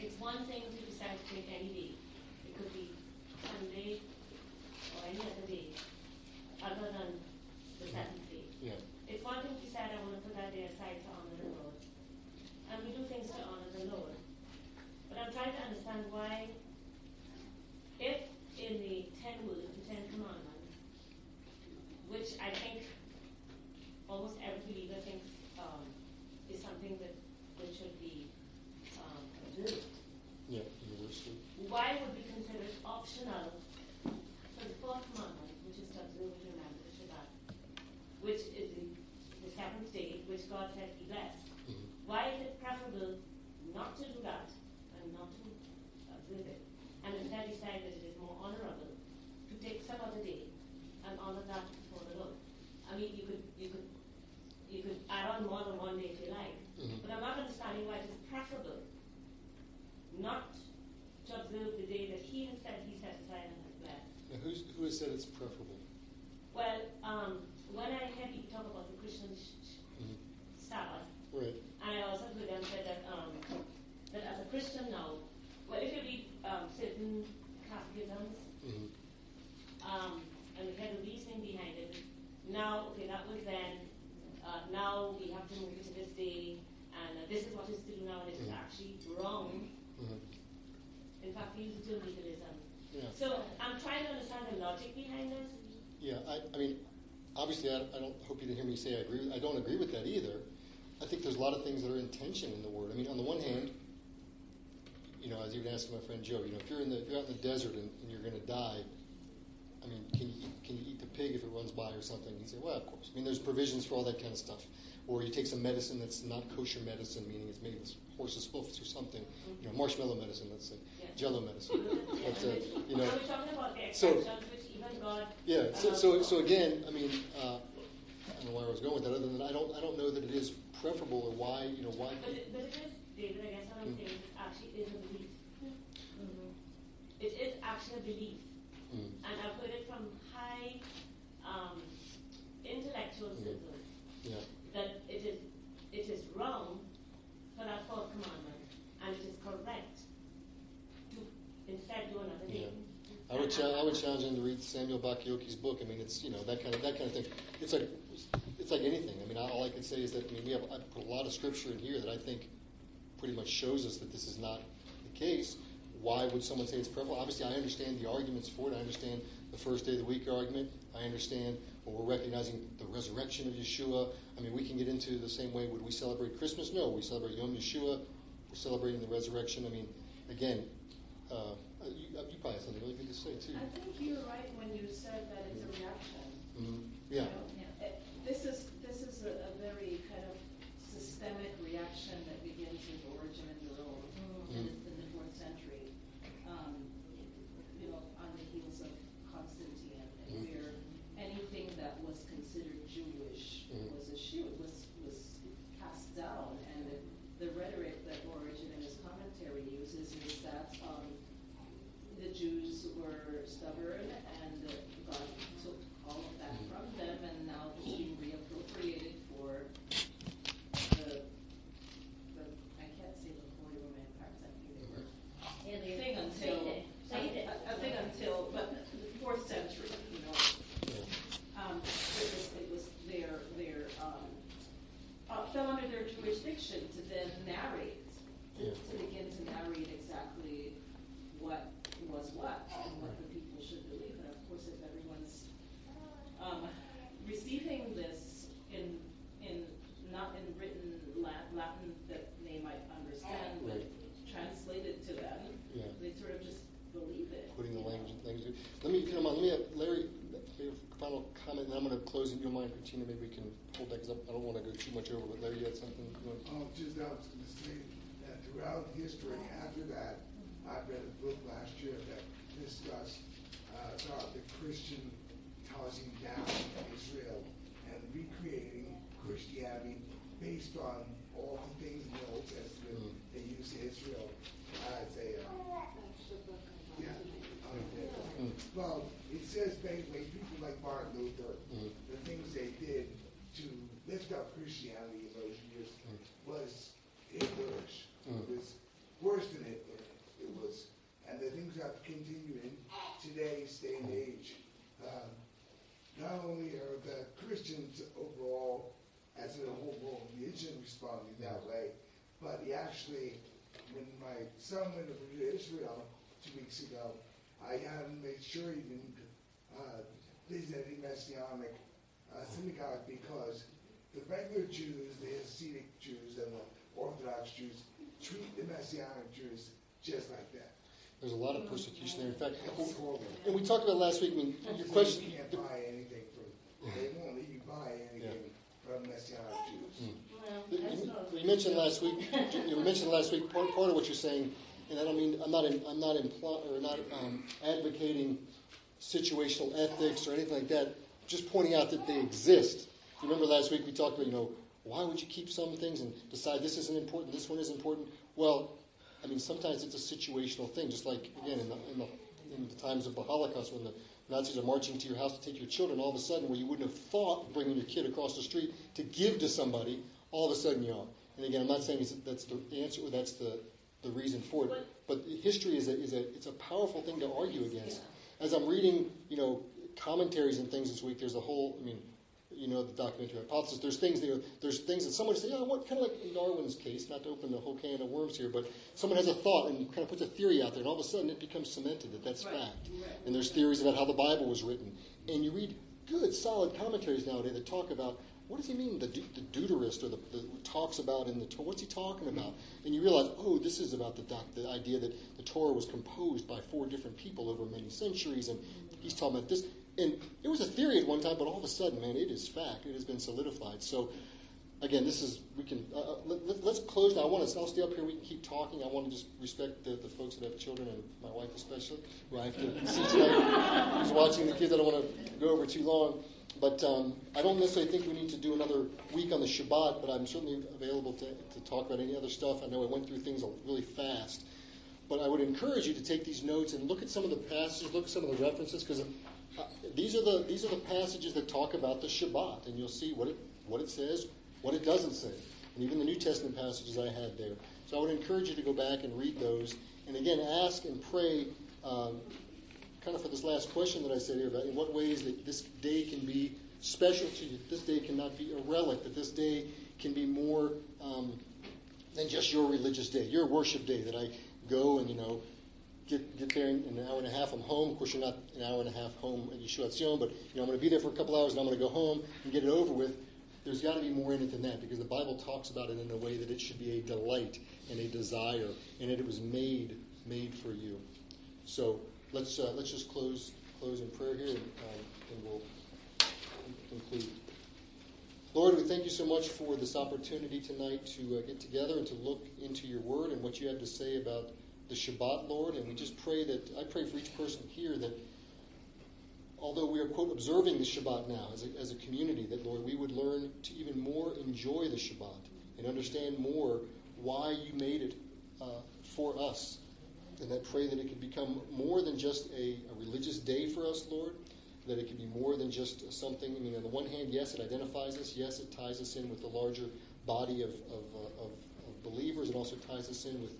it's one thing to decide to take any day. It could be Sunday or any other day, other than the seventh day. Yeah. It's one thing to decide I want to put that day aside to honor the Lord. And we do things to honor the Lord. But I'm trying to understand why, if in the ten words, the Ten Commandments, which I think almost every believer thinks um, is something that, that should be um, observed. Yeah, universally. Why would we it for the fourth commandment, which is to observe and remember the Shabbat, which is the, the seventh day, which God said He blessed? Mhm. Why is it preferable not to do that and not to observe it, and instead decide that it is more honorable to take some other day and honor that before the Lord? I mean, you could you could you could add on more than one day if you like, Mhm. but I'm not understanding why it is preferable not to observe the day that He has said He set aside and has blessed. Now, who's, who has said it's preferable? Well, um, when I hear people talk about the Christian sh- sh- Mhm. Sabbath, Right. and I also heard them say that um, that as a Christian now, well, if you read um, certain catechisms, Mhm. um, and we had a reasoning behind it. Now, okay, that was then. Uh, now we have to move it to this day, and uh, this is what is to do now, and it is Mhm. actually wrong. Mhm. In fact, we use the term legalism. Yeah. So I'm trying to understand the logic behind this. Yeah, I, I mean, obviously, I, I don't hope you didn't hear me say I agree. With, I don't agree with that either. I think there's a lot of things that are in tension in the word. I mean, on the one hand, you know, as you were asking my friend Joe, you know, if you're in the if you're out in the desert and, and you're going to die, I mean, can you eat, can you eat the pig if it runs by or something? He'd say, well, of course. I mean, there's provisions for all that kind of stuff. Or you take some medicine that's not kosher medicine, meaning it's made with horse's hoofs or something. You know, marshmallow medicine, let's say, Yeah. Jello medicine. Yeah, But, uh, you know, so we're talking about the so- exceptions, which even God. yeah. So, so, so again, I mean, uh, I don't know where I was going with that. Other than I don't, I don't know that it is preferable or why, you know, why. But it, but it is, David, I guess what I'm Mm. saying is actually is a belief. It is actually a belief. Mm. And I've heard it from high um, intellectual Mm. circles Yeah. that it is it is wrong for that fourth commandment, and it is correct to instead do another Yeah. I would, I would challenge him to read Samuel Bacchiocchi's book. I mean, it's you know that kind of that kind of thing. It's like it's like anything. I mean, all I can say is that I mean we have I put a lot of scripture in here that I think pretty much shows us that this is not the case, why would someone say it's preferable? Obviously, I understand the arguments for it. I understand the first day of the week argument. I understand when we're recognizing the resurrection of Yeshua. I mean, we can get into the same way. Would we celebrate Christmas? No, we celebrate Yom Yeshua. We're celebrating the resurrection. I mean, again, uh, you, you probably have something really good to say too. I think you're right when you said that it's a reaction. Mm-hmm. Yeah. You know, it- This is, this is a, a very kind of systemic reaction that begins with Origen and Jerome in, the- in the fourth century. Um, you know, on the heels of Constantine, and Mhm. where anything that was considered Jewish Mhm. was eschewed, was, was cast down. And the, the rhetoric that Origen in his commentary uses is that, um, the Jews were stubborn and God took all of that from them and now it's being reappropriated for the, the, I can't say the Holy Roman Empire, 'cause I think they were Yeah, they- thing until, Say it, say it. I, I think until, but the fourth century, you know. Um, it was, it was their, their, um, uh, fell under their jurisdiction to then narrate, to, Yeah. to begin to narrate exactly what was what and what the people should believe. And of course, if everyone's, um, receiving this in, in, not in written La- Latin that they might understand, but Right. translated to them, Yeah. they sort of just believe it. Putting the language, language. Let me, if you don't mind, let me have Larry, maybe a final comment, and then I'm going to close. If you don't mind, Tina, maybe we can hold that because I don't want to go too much over. But Larry, you had something. You want? Oh, just, I was gonna say that throughout history, after that, I read a book last year that discussed, uh, the Christian tossing down Israel and recreating Christianity based on all the things in the Old Testament Mm. they use Israel as a, uh, yeah. uh, Mm. Well, it says basically, people like Martin Luther, Mm. the things they did to up Christianity in those years was Hitlerish. Mm. It was worse than Hitler. It was, and the things that continue in today's day and age. Um, not only are the Christians overall, as a whole world religion, responding that way, but he actually, when my son went over to Israel two weeks ago, I had him make sure he didn't uh, visit any Messianic uh, synagogue because the regular Jews, the Hasidic Jews, and the Orthodox Jews treat the Messianic Jews just like that. There's a lot of persecution there. In fact, and we talked about last week. I mean, your So question. You can't buy anything from, they won't let you buy anything from Messianic Jews. You you mentioned last week. You mentioned last week. Part, part of what you're saying, and I don't mean I'm not. In, I'm not impl- or not um, advocating situational ethics or anything like that. Just pointing out that they exist. You remember last week we talked about you know why would you keep some things and decide this isn't important, this one is important. Well, I mean sometimes it's a situational thing. Just like again in the, in the in the times of the Holocaust when the Nazis are marching to your house to take your children, all of a sudden, where you wouldn't have thought bringing your kid across the street to give to somebody, all of a sudden you are. And again, I'm not saying that's the answer or that's the, the reason for it, but history is a, is a it's a powerful thing to argue against. As I'm reading, you know, commentaries and things this week, there's a whole, I mean, you know, the documentary hypothesis. There's things there. There's things that someone say, yeah, what kind of like in Darwin's case, not to open the whole can of worms here, but someone has a thought and kind of puts a theory out there, and all of a sudden it becomes cemented that that's Right, fact. right. And there's theories about how the Bible was written, and you read good, solid commentaries nowadays that talk about what does he mean, the, de- the deuterist, or the, the talks about in the Torah. What's he talking about? And you realize, oh, this is about the doc, the idea that the Torah was composed by four different people over many centuries, and he's talking about this. And it was a theory at one time, but all of a sudden, man, it is fact. It has been solidified. So, again, this is we can uh, uh, let, let's close now. I want to. I'll stay up here. We can keep talking. I want to just respect the, the folks that have children and my wife especially, who I have to see tonight. Who's watching the kids? I don't want to go over too long. But um, I don't necessarily think we need to do another week on the Shabbat, but I'm certainly available to, to talk about any other stuff. I know I went through things really fast. But I would encourage you to take these notes and look at some of the passages, look at some of the references, because uh, these are the these are the passages that talk about the Shabbat, and you'll see what it what it says, what it doesn't say, and even the New Testament passages I had there. So I would encourage you to go back and read those, and again ask and pray, um, kind of for this last question that I said here about in what ways that this day can be special to you. This day cannot be a relic. That this day can be more um, than just your religious day, your worship day. That I go and, you know, get, get there in an hour and a half, I'm home. Of course, you're not an hour and a half home at Yeshua Tzion, but, you know, I'm going to be there for a couple hours and I'm going to go home and get it over with. There's got to be more in it than that because the Bible talks about it in a way that it should be a delight and a desire and that it was made, made for you. So let's, uh, let's just close, close in prayer here and, um, and we'll conclude. Lord, we thank you so much for this opportunity tonight to uh, get together and to look into your word and what you have to say about the Shabbat, Lord. And we just pray that, I pray for each person here that although we are, quote, observing the Shabbat now as a, as a community, that, Lord, we would learn to even more enjoy the Shabbat and understand more why you made it uh, for us. And I pray that it could become more than just a, a religious day for us, Lord, that it could be more than just something. I mean, on the one hand, yes, it identifies us. Yes, it ties us in with the larger body of, of, uh, of, of believers. It also ties us in with,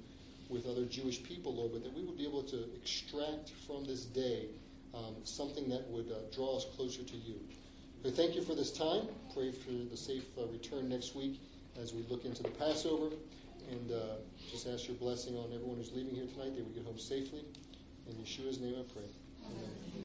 with other Jewish people, Lord, but that we would be able to extract from this day um, something that would uh, draw us closer to you. So thank you for this time. Pray for the safe uh, return next week as we look into the Passover. And uh, just ask your blessing on everyone who's leaving here tonight. That they would get home safely. In Yeshua's name I pray. Amen.